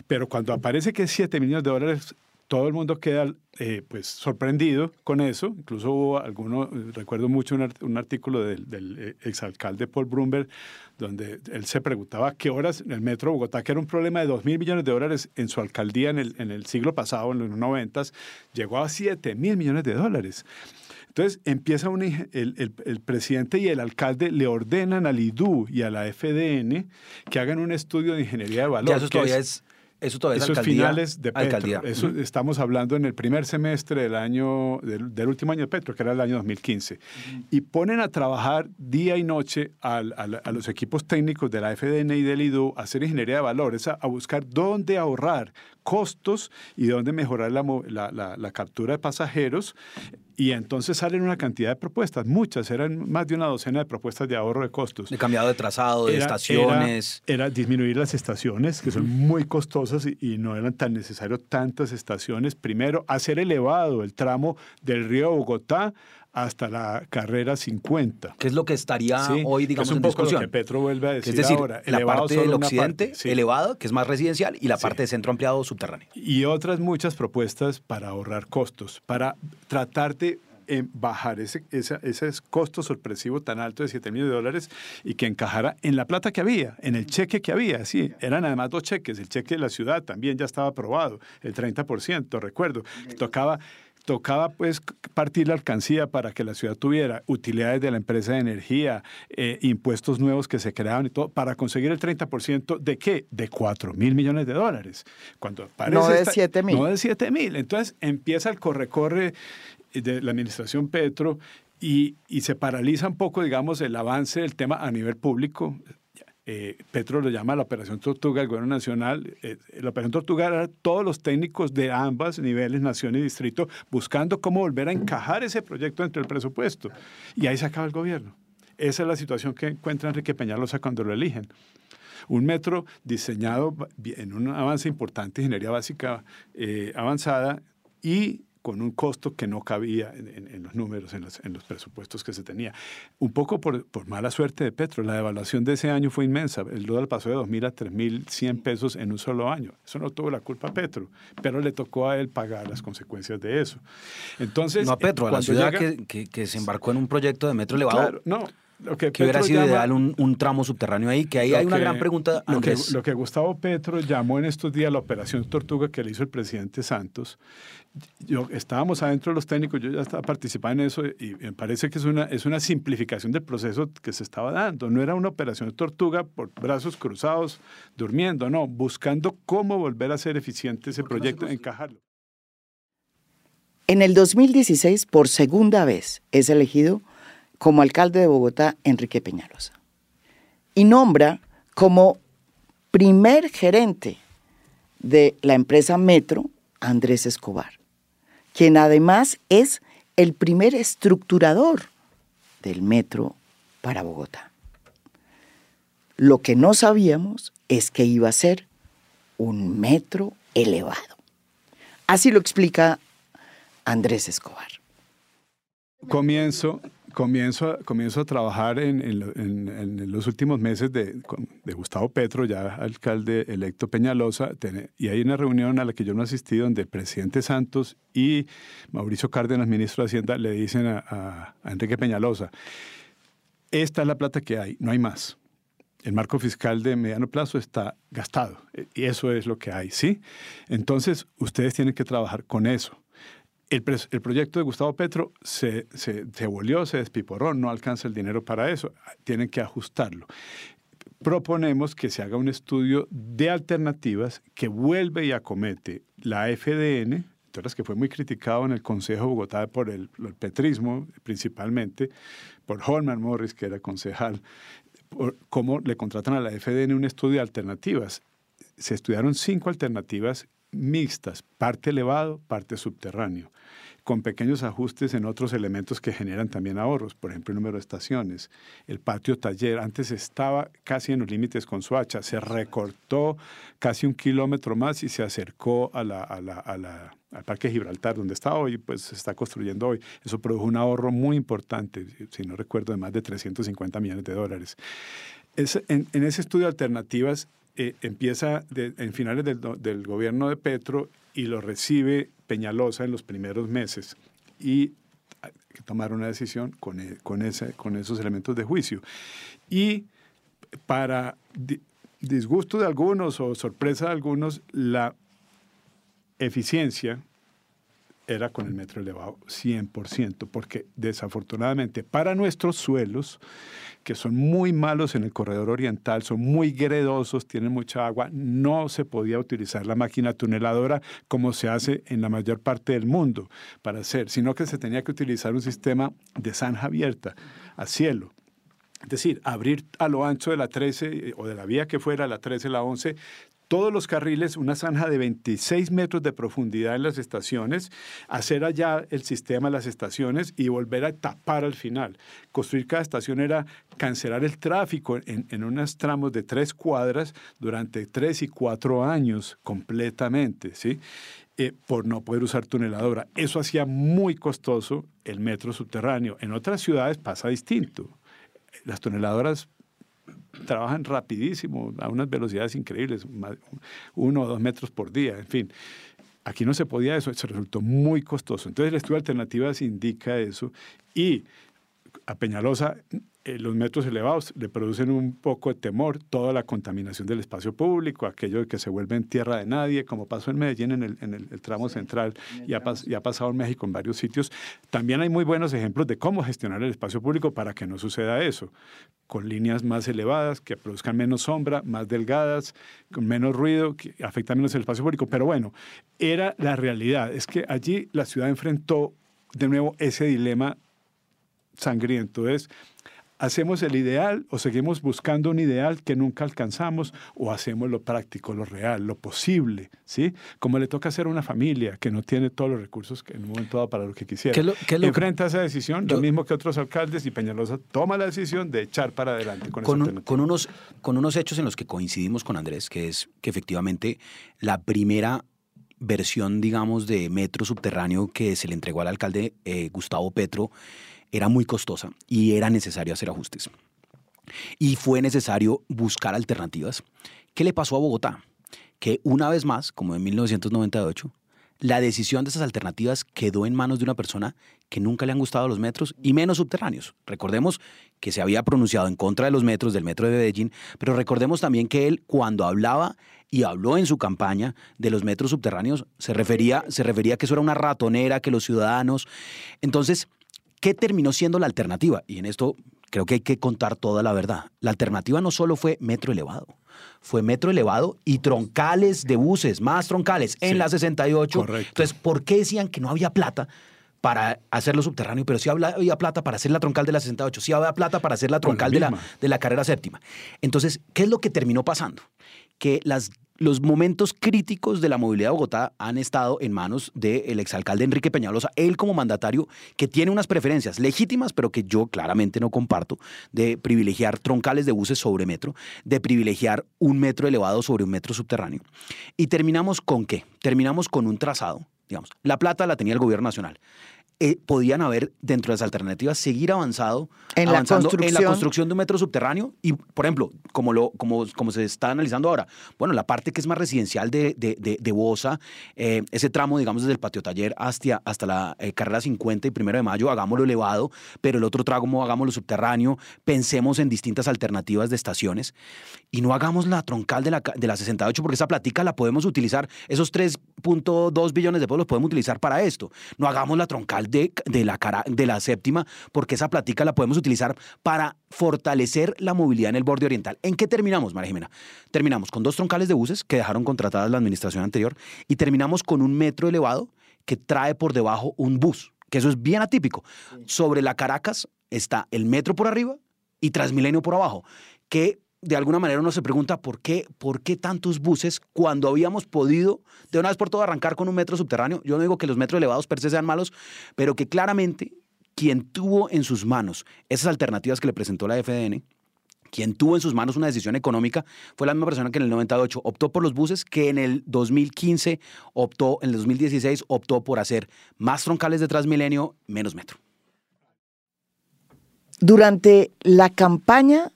Pero cuando aparece que es 7 millones de dólares todo el mundo queda eh, pues sorprendido con eso. Incluso hubo alguno, recuerdo mucho un, artículo del, del, eh, exalcalde Paul Brumberg, donde él se preguntaba qué horas en el metro de Bogotá, que era un problema de 2 mil millones de dólares en su alcaldía en el, en el siglo pasado, en los 90, llegó a 7 mil millones de dólares. Entonces empieza un, el, el, el, presidente y el alcalde le ordenan al IDU y a la FDN que hagan un estudio de ingeniería de valor. Ya eso todavía es eso todavía es finales de Petro. Eso estamos hablando en el primer semestre del año del, último año de Petro, que era el año 2015. Y ponen a trabajar día y noche a, los equipos técnicos de la FDN y del IDU a hacer ingeniería de valores, a, buscar dónde ahorrar costos y dónde mejorar la, la captura de pasajeros y entonces salen una cantidad de propuestas, muchas, eran más de una docena de propuestas de ahorro de costos. De cambiado de trazado, de estaciones. Era, disminuir las estaciones, que son muy costosas y, no eran tan necesarias tantas estaciones. Primero, hacer elevado el tramo del río Bogotá hasta la carrera 50. ¿Qué es lo que estaría hoy, digamos, es un poco Lo que Petro vuelve a decir, es decir ahora. La parte del occidente elevado, que es más residencial, y la parte de centro ampliado subterráneo. Y otras muchas propuestas para ahorrar costos, para tratar de eh, bajar ese, ese, costo sorpresivo tan alto de 7 mil dólares y que encajara en la plata que había, en el cheque que había. Sí, eran además dos cheques. El cheque de la ciudad también ya estaba aprobado, el 30%, recuerdo. Tocaba tocaba pues partir la alcancía para que la ciudad tuviera utilidades de la empresa de energía, eh, impuestos nuevos que se creaban y todo, para conseguir el 30% de qué? De 4 mil millones de dólares. Cuando no de 7 mil. No de 7 mil. Entonces empieza el corre-corre de la administración Petro y, y, se paraliza un poco, digamos, el avance del tema a nivel público. Eh, Petro lo llama la Operación Tortuga, el Gobierno Nacional. Eh, la Operación Tortuga era todos los técnicos de ambas niveles, nación y distrito, buscando cómo volver a encajar ese proyecto entre el presupuesto. Y ahí se acaba el gobierno. Esa es la situación que encuentra Enrique Peñalosa cuando lo eligen. Un metro diseñado en un avance importante, ingeniería básica eh, avanzada, y con un costo que no cabía en, los números, en los, en los, presupuestos que se tenía. Un poco por, por, mala suerte de Petro, la devaluación de ese año fue inmensa. El dólar pasó de 2.000 a 3.100 pesos en un solo año. Eso no tuvo la culpa a Petro, pero le tocó a él pagar las consecuencias de eso. Entonces, no a Petro, a la ciudad que, que, se embarcó en un proyecto de metro elevado. Claro, no, lo que, hubiera sido ideal un, un, tramo subterráneo ahí, que ahí hay una gran pregunta. Lo que, lo que, Gustavo Petro llamó en estos días la operación Tortuga que le hizo el presidente Santos. Yo, estábamos adentro de los técnicos, yo ya estaba participando en eso y me parece que es una, es una simplificación del proceso que se estaba dando. No era una operación Tortuga por brazos cruzados, durmiendo, no, buscando cómo volver a ser eficiente ese proyecto, encajarlo. En el 2016, por segunda vez, es elegido como alcalde de Bogotá Enrique Peñalosa y nombra como primer gerente de la empresa Metro Andrés Escobar, quien además es el primer estructurador del metro para Bogotá. Lo que no sabíamos es que iba a ser un metro elevado. Así lo explica Andrés Escobar. Comienzo comienzo, comienzo a trabajar en, en, los últimos meses de, de, Gustavo Petro, ya alcalde electo Peñalosa, y hay una reunión a la que yo no asistí donde el presidente Santos y Mauricio Cárdenas, ministro de Hacienda, le dicen a, a Enrique Peñalosa, esta es la plata que hay, no hay más. El marco fiscal de mediano plazo está gastado y eso es lo que hay, ¿sí? Entonces, ustedes tienen que trabajar con eso el, proyecto de Gustavo Petro se, se, volvió, se despiporró, no alcanza el dinero para eso, tienen que ajustarlo. Proponemos que se haga un estudio de alternativas que vuelve y acomete la FDN, entonces que fue muy criticado en el Consejo de Bogotá por el, petrismo principalmente, por Holman Morris, que era concejal, por cómo le contratan a la FDN un estudio de alternativas. Se estudiaron cinco alternativas mixtas, parte elevado, parte subterráneo, con pequeños ajustes en otros elementos que generan también ahorros, por ejemplo el número de estaciones, el patio taller, antes estaba casi en los límites con Suacha, se recortó casi un kilómetro más y se acercó a la, al Parque Gibraltar, donde está hoy, pues se está construyendo hoy. Eso produjo un ahorro muy importante, si no recuerdo, de más de 350 millones de dólares. en, en ese estudio de alternativas eh, empieza en finales del, gobierno de Petro y lo recibe Peñalosa en los primeros meses. Y hay que tomar una decisión con, e, con, esos elementos de juicio. Y para disgusto de algunos o sorpresa de algunos, la eficiencia era con el metro elevado 100%, porque desafortunadamente para nuestros suelos, que son muy malos en el corredor oriental, son muy gredosos, tienen mucha agua, no se podía utilizar la máquina tuneladora como se hace en la mayor parte del mundo para hacer, sino que se tenía que utilizar un sistema de zanja abierta a cielo. Es decir, abrir a lo ancho de la 13 eh, o de la vía que fuera, la 13, la 11, todos los carriles, una zanja de 26 metros de profundidad en las estaciones, hacer allá el sistema de las estaciones y volver a tapar al final. Construir cada estación era cancelar el tráfico en, en unos tramos de tres cuadras durante tres y cuatro años completamente, ¿sí? Eh, por no poder usar tuneladora. Eso hacía muy costoso el metro subterráneo. En otras ciudades pasa distinto. Las tuneladoras trabajan rapidísimo, a unas velocidades increíbles, uno o dos metros por día, en fin. Aquí no se podía eso, se resultó muy costoso. Entonces el estudio de alternativas indica eso y a Peñalosa eh, los metros elevados le producen un poco de temor, toda la contaminación del espacio público, aquello de que se vuelve en tierra de nadie, como pasó en Medellín en el, en el, tramo central y ha, y ha, pasado en México en varios sitios. También hay muy buenos ejemplos de cómo gestionar el espacio público para que no suceda eso, con líneas más elevadas, que produzcan menos sombra, más delgadas, con menos ruido, que afectan menos el espacio público. Pero bueno, era la realidad, es que allí la ciudad enfrentó de nuevo ese dilema sangriento, es ¿Hacemos el ideal o seguimos buscando un ideal que nunca alcanzamos o hacemos lo práctico, lo real, lo posible? ¿sí? Como le toca hacer a una familia que no tiene todos los recursos que en un momento dado para lo que quisiera. ¿Qué lo, Enfrenta esa decisión, lo mismo que otros alcaldes y Peñalosa toma la decisión de echar para adelante con, con, con unos Con unos hechos en los que coincidimos con Andrés, que es que efectivamente la primera versión, digamos, de metro subterráneo que se le entregó al alcalde eh, Gustavo Petro era muy costosa y era necesario hacer ajustes. Y fue necesario buscar alternativas. ¿Qué le pasó a Bogotá? Que una vez más, como en 1998, la decisión de esas alternativas quedó en manos de una persona que nunca le han gustado los metros y menos subterráneos. Recordemos que se había pronunciado en contra de los metros del metro de Medellín, pero recordemos también que él cuando hablaba y habló en su campaña de los metros subterráneos se refería se refería a que eso era una ratonera que los ciudadanos. Entonces, ¿Qué terminó siendo la alternativa? Y en esto creo que hay que contar toda la verdad. La alternativa no solo fue metro elevado, fue metro elevado y troncales de buses, más troncales en la 68. Entonces, ¿por qué decían que no había plata? para hacerlo subterráneo, pero sí había plata para hacer la troncal de la 68, sí había plata para hacer la troncal de la, de la carrera séptima. Entonces, ¿qué es lo que terminó pasando? Que las los momentos críticos de la movilidad de Bogotá han estado en manos del exalcalde Enrique Peñalosa, él como mandatario que tiene unas preferencias legítimas, pero que yo claramente no comparto, de privilegiar troncales de buses sobre metro, de privilegiar un metro elevado sobre un metro subterráneo. Y terminamos con qué? Terminamos con un trazado, digamos. La plata la tenía el gobierno nacional. Eh, podían haber, dentro de las alternativas, seguir avanzado, en avanzando la en la construcción de un metro subterráneo. Y, por ejemplo, como, lo, como, como se está analizando ahora, bueno, la parte que es más residencial de, de, de, Bosa, eh, ese tramo, digamos, desde el patio taller hasta, hasta la eh, carrera 50 y primero de mayo, hagámoslo elevado, pero el otro tramo hagámoslo subterráneo, pensemos en distintas alternativas de estaciones y no hagamos la troncal de la, de la 68 porque esa platica la podemos utilizar, esos 3.2 billones de pesos los podemos utilizar para esto. No hagamos la troncal de, la, cara, de la séptima, porque esa platica la podemos utilizar para fortalecer la movilidad en el borde oriental. ¿En qué terminamos, María Jimena? Terminamos con dos troncales de buses que dejaron contratadas la administración anterior y terminamos con un metro elevado que trae por debajo un bus, que eso es bien atípico. Sobre la Caracas está el metro por arriba y Transmilenio por abajo, que de alguna manera uno se pregunta por qué, por qué tantos buses cuando habíamos podido de una vez por todas arrancar con un metro subterráneo. Yo no digo que los metros elevados per se sean malos, pero que claramente quien tuvo en sus manos esas alternativas que le presentó la FDN, quien tuvo en sus manos una decisión económica fue la misma persona que en el 98 optó por los buses, que en el 2015 optó, en el 2016 optó por hacer más troncales de Transmilenio, menos metro. Durante la campaña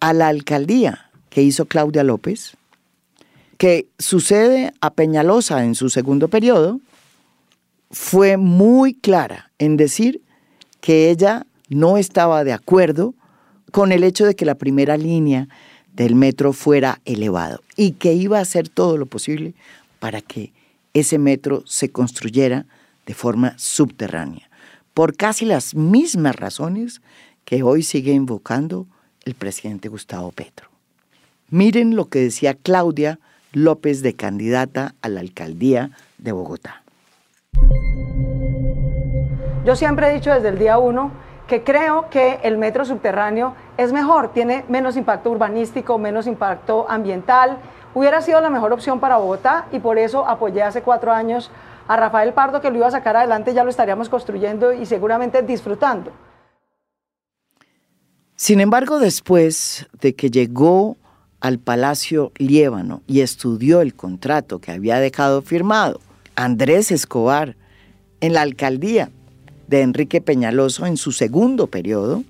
a la alcaldía que hizo Claudia López, que sucede a Peñalosa en su segundo periodo, fue muy clara en decir que ella no estaba de acuerdo con el hecho de que la primera línea del metro fuera elevado y que iba a hacer todo lo posible para que ese metro se construyera de forma subterránea, por casi las mismas razones que hoy sigue invocando el presidente Gustavo Petro. Miren lo que decía Claudia López de candidata a la alcaldía de Bogotá. Yo siempre he dicho desde el día uno que creo que el metro subterráneo es mejor, tiene menos impacto urbanístico, menos impacto ambiental. Hubiera sido la mejor opción para Bogotá y por eso apoyé hace cuatro años a Rafael Pardo que lo iba a sacar adelante, ya lo estaríamos construyendo y seguramente disfrutando. Sin embargo, después de que llegó al Palacio Liébano y estudió el contrato que había dejado firmado Andrés Escobar en la alcaldía de Enrique Peñaloso en su segundo periodo,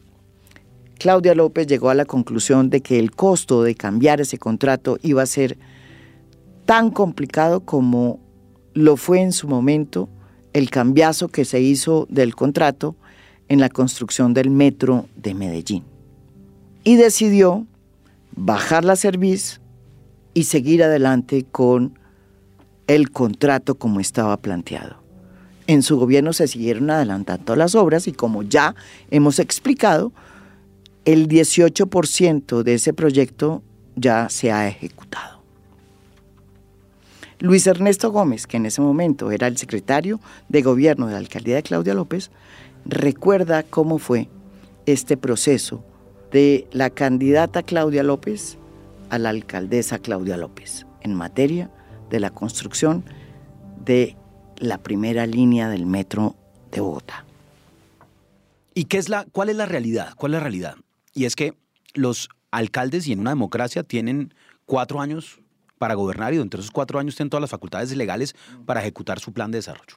Claudia López llegó a la conclusión de que el costo de cambiar ese contrato iba a ser tan complicado como lo fue en su momento el cambiazo que se hizo del contrato en la construcción del metro de Medellín. Y decidió bajar la serviz y seguir adelante con el contrato como estaba planteado. En su gobierno se siguieron adelantando las obras y como ya hemos explicado, el 18% de ese proyecto ya se ha ejecutado. Luis Ernesto Gómez, que en ese momento era el secretario de gobierno de la alcaldía de Claudia López, recuerda cómo fue este proceso de la candidata Claudia López a la alcaldesa Claudia López en materia de la construcción de la primera línea del metro de Bogotá. ¿Y qué es la, cuál es la realidad? ¿Cuál es la realidad? Y es que los alcaldes y en una democracia tienen cuatro años para gobernar y entre esos cuatro años tienen todas las facultades legales para ejecutar su plan de desarrollo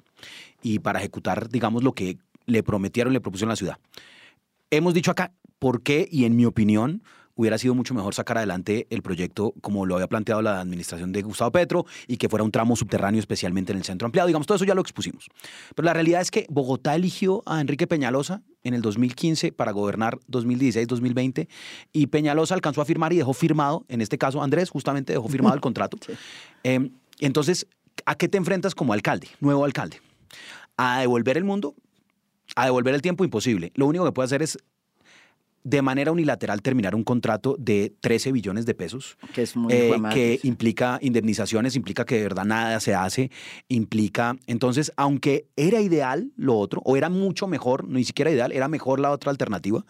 y para ejecutar, digamos, lo que le prometieron, le propusieron a la ciudad. Hemos dicho acá por qué y en mi opinión hubiera sido mucho mejor sacar adelante el proyecto como lo había planteado la administración de Gustavo Petro y que fuera un tramo subterráneo especialmente en el centro ampliado. Digamos, todo eso ya lo expusimos. Pero la realidad es que Bogotá eligió a Enrique Peñalosa en el 2015 para gobernar 2016-2020 y Peñalosa alcanzó a firmar y dejó firmado, en este caso Andrés justamente dejó firmado el contrato. Em, entonces, ¿a qué te enfrentas como alcalde, nuevo alcalde? A devolver el mundo, a devolver el tiempo imposible. Lo único que puede hacer es de manera unilateral terminar un contrato de 13 billones de pesos, que, es muy eh, que implica indemnizaciones, implica que de verdad nada se hace, implica, entonces, aunque era ideal lo otro, o era mucho mejor, ni siquiera ideal, era mejor la otra alternativa,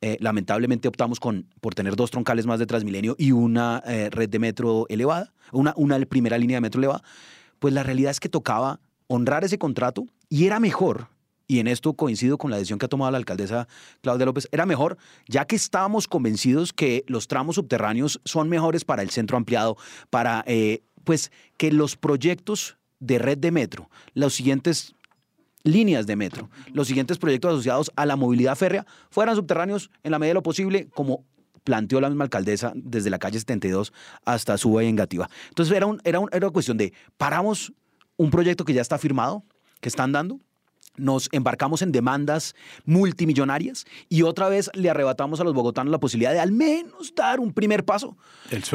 eh, lamentablemente optamos con, por tener dos troncales más de Transmilenio y una eh, red de metro elevada, una, una primera línea de metro elevada, pues la realidad es que tocaba honrar ese contrato y era mejor y en esto coincido con la decisión que ha tomado la alcaldesa Claudia López, era mejor, ya que estábamos convencidos que los tramos subterráneos son mejores para el centro ampliado, para eh, pues que los proyectos de red de metro, los siguientes líneas de metro, los siguientes proyectos asociados a la movilidad férrea fueran subterráneos en la medida de lo posible, como planteó la misma alcaldesa desde la calle 72 hasta Suba y Engativa. Entonces era, un, era, un, era una cuestión de paramos un proyecto que ya está firmado, que están dando, nos embarcamos en demandas multimillonarias y otra vez le arrebatamos a los bogotanos la posibilidad de al menos dar un primer paso.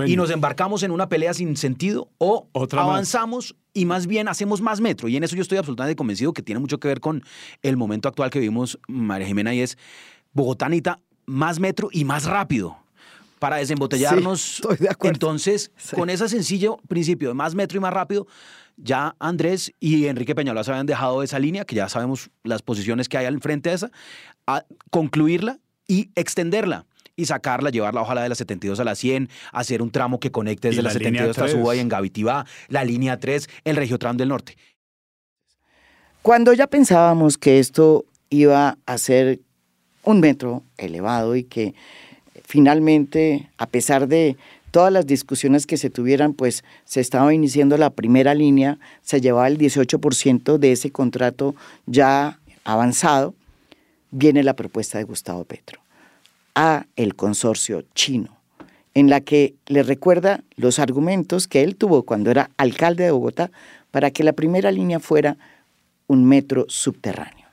Y nos embarcamos en una pelea sin sentido o avanzamos y más bien hacemos más metro. Y en eso yo estoy absolutamente convencido que tiene mucho que ver con el momento actual que vivimos, María Jimena, y es Bogotanita, más metro y más rápido para desembotellarnos. Entonces, con ese sencillo principio de más metro y más rápido, ya Andrés y Enrique Peñalosa habían dejado esa línea, que ya sabemos las posiciones que hay al frente de esa, a concluirla y extenderla y sacarla, llevarla ojalá de la 72 a la 100, hacer un tramo que conecte desde la, 72 hasta Suba y en Gavitivá, la línea 3, el Regiotram del Norte. Cuando ya pensábamos que esto iba a ser un metro elevado y que finalmente, a pesar de todas las discusiones que se tuvieran, pues se estaba iniciando la primera línea, se llevaba el 18% de ese contrato ya avanzado, viene la propuesta de Gustavo Petro a el consorcio chino, en la que le recuerda los argumentos que él tuvo cuando era alcalde de Bogotá para que la primera línea fuera un metro subterráneo.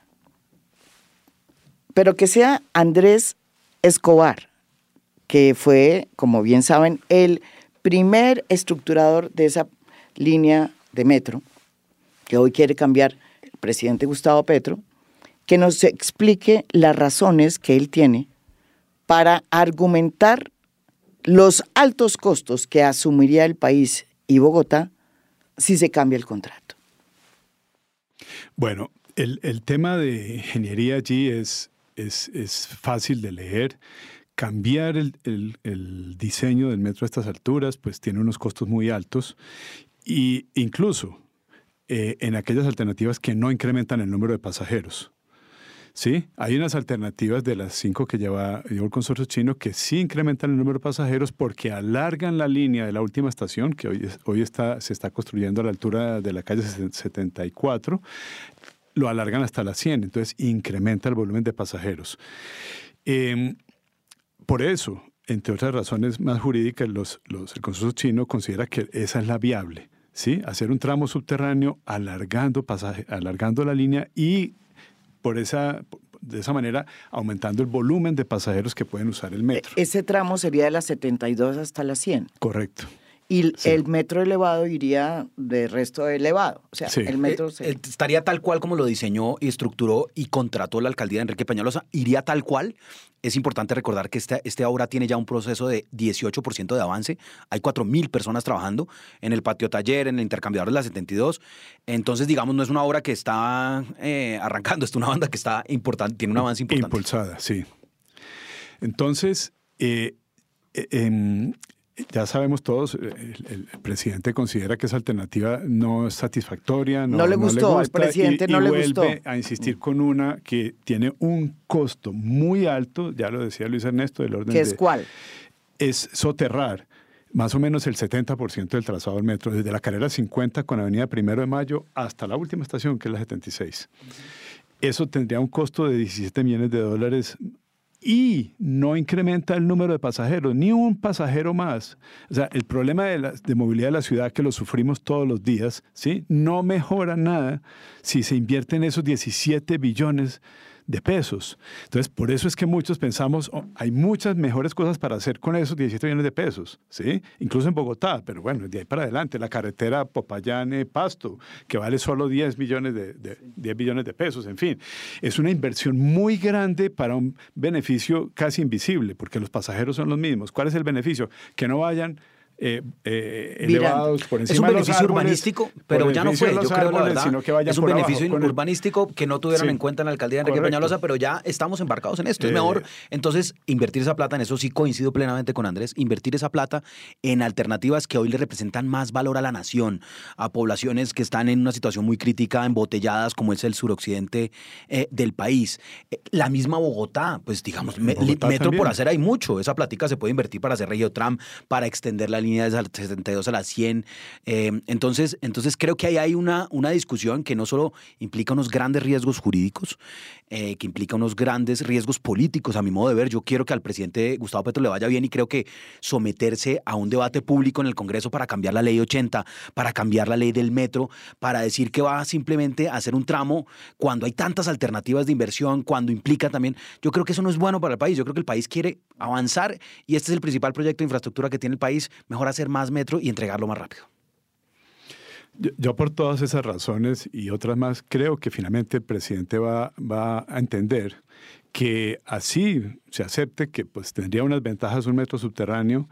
Pero que sea Andrés Escobar, que fue, como bien saben, el primer estructurador de esa línea de metro, que hoy quiere cambiar el presidente Gustavo Petro, que nos explique las razones que él tiene para argumentar los altos costos que asumiría el país y Bogotá si se cambia el contrato. Bueno, el, tema de ingeniería allí es, es, es fácil de leer cambiar el, diseño del metro a estas alturas, pues tiene unos costos muy altos y incluso eh, en aquellas alternativas que no incrementan el número de pasajeros. Sí, hay unas alternativas de las cinco que lleva, el consorcio chino que sí incrementan el número de pasajeros porque alargan la línea de la última estación, que hoy, hoy está, se está construyendo a la altura de la calle 74, lo alargan hasta la 100, entonces incrementa el volumen de pasajeros. Em, por eso, entre otras razones más jurídicas, los, el consorcio chino considera que esa es la viable. ¿sí? Hacer un tramo subterráneo alargando, pasaje, alargando la línea y por esa, de esa manera aumentando el volumen de pasajeros que pueden usar el metro. E, ese tramo sería de las 72 hasta las 100. Correcto. Y el metro elevado iría de resto elevado. O sea, el metro eh, estaría tal cual como lo diseñó y estructuró y contrató la alcaldía de Enrique Peñalosa. Iría tal cual. Es importante recordar que esta, este obra tiene ya un proceso de 18% de avance. Hay 4.000 personas trabajando en el patio taller, en el intercambiador de la 72. Entonces, digamos, no es una obra que está eh, arrancando, es una banda que está importante, tiene un avance importante. Impulsada, sí. Entonces, eh, em, ya sabemos todos, eh, el, presidente considera que esa alternativa no es satisfactoria. No, le gustó, al presidente no le gustó. a insistir con una que tiene un costo muy alto, ya lo decía Luis Ernesto, del orden ¿Qué es cuál? Es soterrar más o menos el 70% del trazado del metro, desde la carrera 50 con Avenida Primero de Mayo hasta la última estación, que es la 76. Eso tendría un costo de 17 millones de dólares y no incrementa el número de pasajeros, ni un pasajero más. O sea, el problema de, la, de, movilidad de la ciudad que lo sufrimos todos los días, ¿sí? no mejora nada si se invierten esos 17 billones de pesos. Entonces, por eso es que muchos pensamos, oh, hay muchas mejores cosas para hacer con esos 17 millones de pesos, ¿sí? Incluso en Bogotá, pero bueno, de ahí para adelante, la carretera Popayán-Pasto, que vale solo 10 millones de, de, 10 billones de pesos, en fin. Es una inversión muy grande para un beneficio casi invisible, porque los pasajeros son los mismos. ¿Cuál es el beneficio? Que no vayan eh, eh, elevados por encima Es un beneficio urbanístico, pero ya no fue, yo creo la verdad. es un beneficio urbanístico que no tuvieron en cuenta en la alcaldía de Enrique Peñalosa, pero ya estamos embarcados en esto. es mejor, entonces, invertir esa plata, en eso sí coincido plenamente con Andrés, invertir esa plata en alternativas que hoy le representan más valor a la nación, a poblaciones que están en una situación muy crítica, embotelladas, como es el suroccidente eh, del país. la misma Bogotá, pues digamos, metro por hacer hay mucho. Esa plática se puede invertir para hacer Tram, para extender la línea de 72 a las 100. Eh, entonces, entonces creo que ahí hay una, una discusión que no solo implica unos grandes riesgos jurídicos, eh, que implica unos grandes riesgos políticos, a mi modo de ver. Yo quiero que al presidente Gustavo Petro le vaya bien y creo que someterse a un debate público en el Congreso para cambiar la ley 80, para cambiar la ley del metro, para decir que va simplemente a hacer un tramo cuando hay tantas alternativas de inversión, cuando implica también, yo creo que eso no es bueno para el país. Yo creo que el país quiere avanzar y este es el principal proyecto de infraestructura que tiene el país, mejor hacer más metro y entregarlo más rápido. Yo, por todas esas razones y otras más creo que finalmente el presidente va, va a entender que así se acepte que pues tendría unas ventajas un metro subterráneo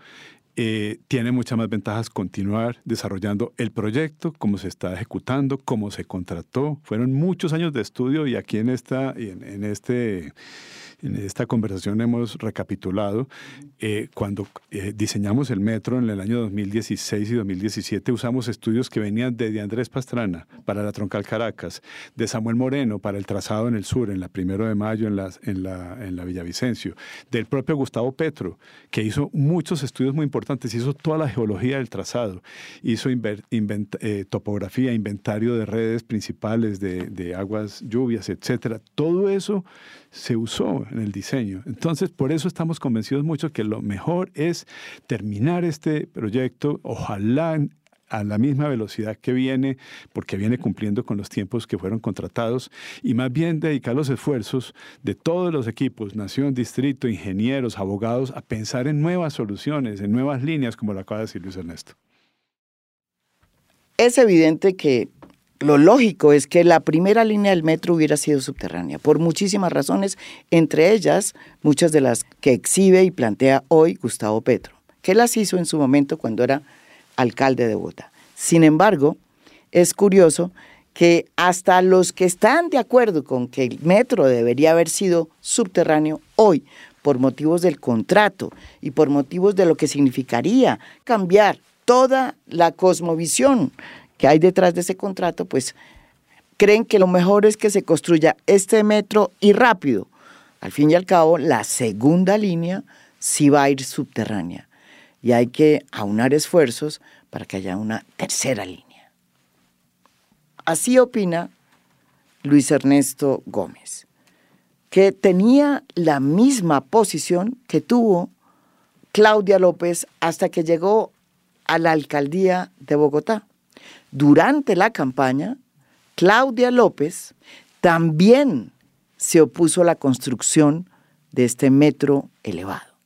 eh, tiene muchas más ventajas continuar desarrollando el proyecto, cómo se está ejecutando, cómo se contrató. Fueron muchos años de estudio y aquí en, esta, en este en esta conversación hemos recapitulado, eh, cuando eh, diseñamos el metro en el año 2016 y 2017, usamos estudios que venían de Andrés Pastrana para la Troncal Caracas, de Samuel Moreno para el trazado en el sur, en la Primero de Mayo, en la, en la, en la Villavicencio, del propio Gustavo Petro, que hizo muchos estudios muy importantes, hizo toda la geología del trazado, hizo eh, topografía, inventario de redes principales de, de aguas, lluvias, etcétera. Todo eso se usó en el diseño. Entonces, por eso estamos convencidos mucho que lo mejor es terminar este proyecto, ojalá a la misma velocidad que viene, porque viene cumpliendo con los tiempos que fueron contratados, y más bien dedicar los esfuerzos de todos los equipos, nación, distrito, ingenieros, abogados, a pensar en nuevas soluciones, en nuevas líneas, como lo acaba de decir Luis Ernesto. Es evidente que lo lógico es que la primera línea del metro hubiera sido subterránea, por muchísimas razones, entre ellas muchas de las que exhibe y plantea hoy Gustavo Petro, que las hizo en su momento cuando era alcalde de Bogotá. Sin embargo, es curioso que hasta los que están de acuerdo con que el metro debería haber sido subterráneo hoy, por motivos del contrato y por motivos de lo que significaría cambiar toda la cosmovisión que hay detrás de ese contrato, pues creen que lo mejor es que se construya este metro y rápido. Al fin y al cabo, la segunda línea sí va a ir subterránea y hay que aunar esfuerzos para que haya una tercera línea. Así opina Luis Ernesto Gómez, que tenía la misma posición que tuvo Claudia López hasta que llegó a la alcaldía de Bogotá. Durante la campaña, Claudia López también se opuso a la construcción de este metro elevado.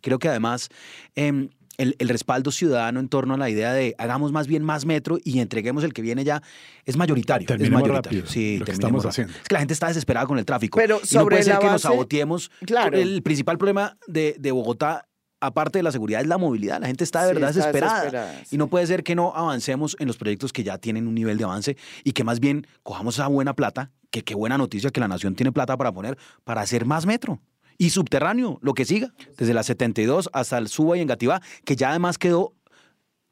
Creo que además em, el, respaldo ciudadano en torno a la idea de hagamos más bien más metro y entreguemos el que viene ya es mayoritario. es mayoritario. sí, lo que estamos haciendo. Es que la gente está desesperada con el tráfico. Pero sobre no puede ser que base, nos saboteemos. Claro. El principal problema de, de Bogotá aparte de la seguridad, es la movilidad. La gente está de verdad desesperada. Y no puede ser que no avancemos en los proyectos que ya tienen un nivel de avance y que más bien cojamos esa buena plata, que qué buena noticia que la nación tiene plata para poner, para hacer más metro. Y subterráneo, lo que siga, desde la 72 hasta el Suba y Engativá, que ya además quedó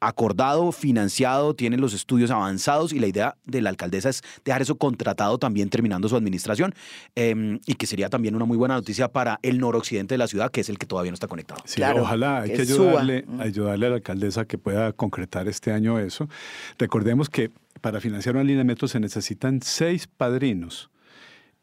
acordado, financiado, tiene los estudios avanzados y la idea de la alcaldesa es dejar eso contratado también terminando su administración em, y que sería también una muy buena noticia para el noroccidente de la ciudad, que es el que todavía no está conectado. Sí, ojalá, hay que, ayudarle, ayudarle a la alcaldesa que pueda concretar este año eso. Recordemos que para financiar una línea de metro se necesitan seis padrinos.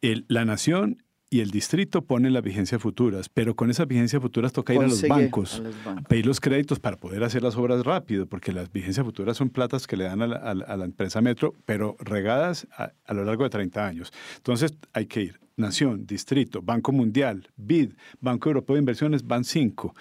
El, la nación y el distrito pone las vigencias futuras, pero con esas vigencias futuras toca ir a los, bancos, a pedir los créditos para poder hacer las obras rápido, porque las vigencias futuras son platas que le dan a la, empresa Metro, pero regadas a, a, lo largo de 30 años. Entonces hay que ir Nación, Distrito, Banco Mundial, BID, Banco Europeo de Inversiones, van cinco.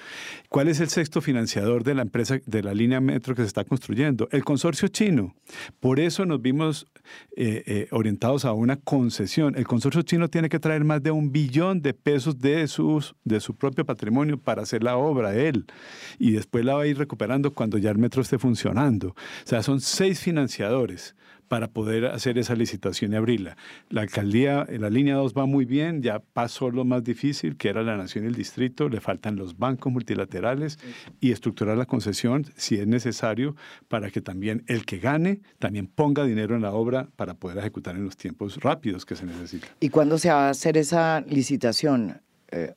¿Cuál es el sexto financiador de la empresa de la línea metro que se está construyendo? El consorcio chino. Por eso nos vimos eh, eh, orientados a una concesión. El consorcio chino tiene que traer más de un billón de pesos de, sus, de su propio patrimonio para hacer la obra él. Y después la va a ir recuperando cuando ya el metro esté funcionando. O sea, son seis financiadores para poder hacer esa licitación y abrirla. La alcaldía, la línea 2 va muy bien, ya pasó lo más difícil, que era la nación y el distrito, le faltan los bancos multilaterales y estructurar la concesión si es necesario para que también el que gane también ponga dinero en la obra para poder ejecutar en los tiempos rápidos que se necesitan. ¿Y cuándo se va a hacer esa licitación? Eh,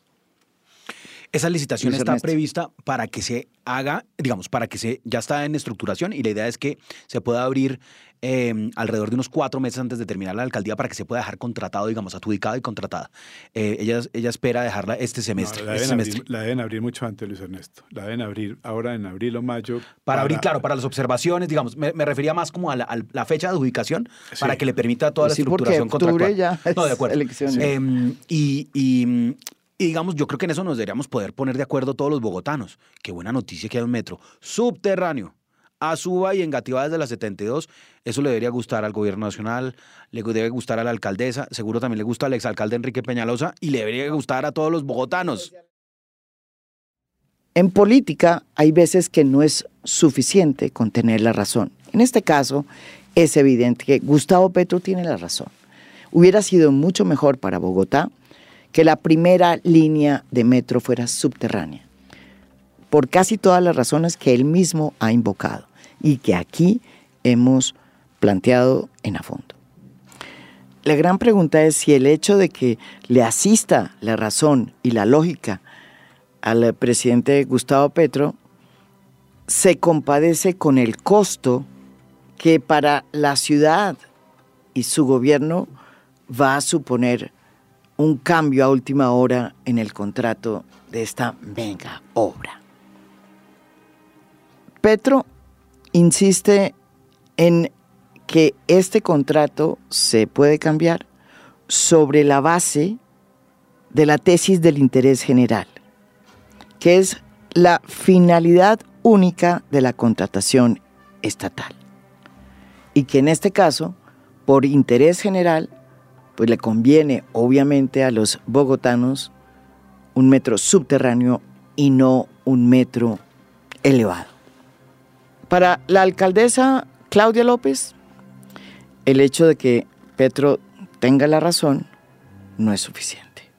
esa licitación está prevista para que se haga, digamos, para que se ya está en estructuración y la idea es que se pueda abrir em, alrededor de unos cuatro meses antes de terminar la alcaldía para que se pueda dejar contratado, digamos, adjudicada y contratada. Eh, ella, ella espera dejarla este semestre. la, este deben semestre. Abrir, la, deben abrir, mucho antes, Luis Ernesto. La deben abrir ahora en abril o mayo. Para, abrir, claro, para las observaciones, digamos. Me, refería más como a la, fecha de adjudicación para que le permita toda la estructuración contractual. Ya no, de acuerdo. Em, y, y y digamos, yo creo que en eso nos deberíamos poder poner de acuerdo todos los bogotanos. Qué buena noticia que hay un metro subterráneo a Suba y en Gativá desde la 72. Eso le debería gustar al gobierno nacional, le debe gustar a la alcaldesa, seguro también le gusta al exalcalde Enrique Peñalosa y le debería gustar a todos los bogotanos. En política hay veces que no es suficiente con tener la razón. En este caso es evidente que Gustavo Petro tiene la razón. Hubiera sido mucho mejor para Bogotá que la primera línea de metro fuera subterránea, por casi todas las razones que él mismo ha invocado y que aquí hemos planteado en a fondo. La gran pregunta es si el hecho de que le asista la razón y la lógica al presidente Gustavo Petro se compadece con el costo que para la ciudad y su gobierno va a suponer un cambio a última hora en el contrato de esta mega obra. Petro insiste en que este contrato se puede cambiar sobre la base de la tesis del interés general, que es la finalidad única de la contratación estatal. Y que en este caso, por interés general, pues le conviene obviamente a los bogotanos un metro subterráneo y no un metro elevado. Para la alcaldesa Claudia López, el hecho de que Petro tenga la razón no es suficiente.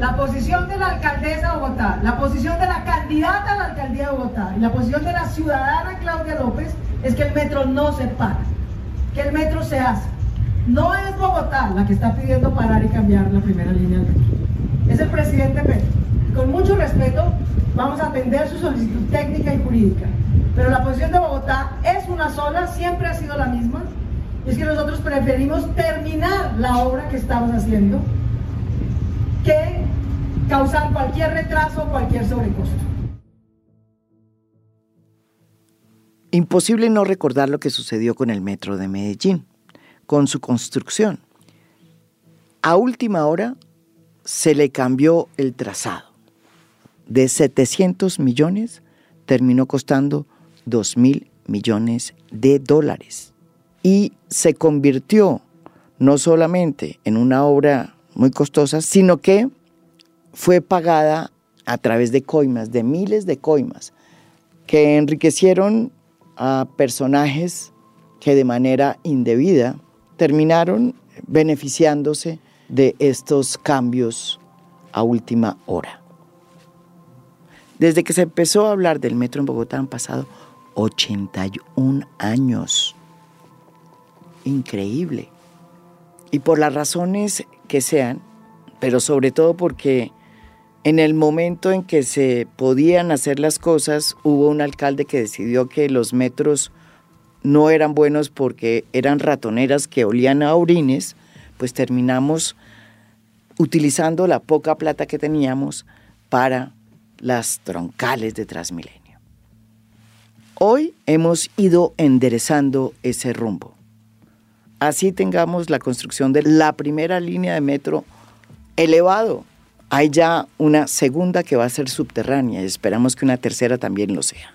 La posición de la alcaldesa de Bogotá, la posición de la candidata a la alcaldía de Bogotá y la posición de la ciudadana Claudia López es que el metro no se para que el metro se hace. No es Bogotá la que está pidiendo parar y cambiar la primera línea del metro. Es el presidente Petro. Con mucho respeto, vamos a atender su solicitud técnica y jurídica. Pero la posición de Bogotá es una sola, siempre ha sido la misma. es que nosotros preferimos terminar la obra que estamos haciendo que causar cualquier retraso o cualquier sobrecosto. Imposible no recordar lo que sucedió con el metro de Medellín, con su construcción. A última hora se le cambió el trazado. De 700 millones terminó costando 2 mil millones de dólares. Y se convirtió no solamente en una obra muy costosa, sino que fue pagada a través de coimas, de miles de coimas, que enriquecieron a personajes que de manera indebida terminaron beneficiándose de estos cambios a última hora. Desde que se empezó a hablar del metro en Bogotá han pasado 81 años. Increíble. Y por las razones que sean, pero sobre todo porque en el momento en que se podían hacer las cosas, hubo un alcalde que decidió que los metros no eran buenos porque eran ratoneras que olían a orines, pues terminamos utilizando la poca plata que teníamos para las troncales de Transmilenio. Hoy hemos ido enderezando ese rumbo. Así tengamos la construcción de la primera línea de metro elevado. Hay ya una segunda que va a ser subterránea y esperamos que una tercera también lo sea.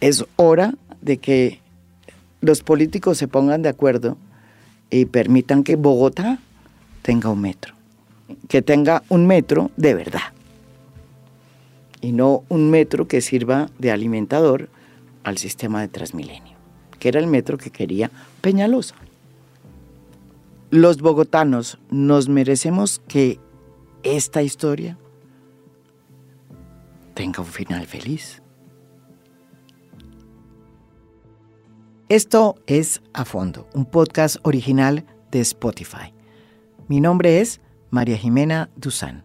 Es hora de que los políticos se pongan de acuerdo y permitan que Bogotá tenga un metro, que tenga un metro de verdad y no un metro que sirva de alimentador al sistema de Transmilenio, que era el metro que quería Peñalosa. Los bogotanos nos merecemos que esta historia tenga un final feliz. Esto es A Fondo, un podcast original de Spotify. Mi nombre es María Jimena Duzán.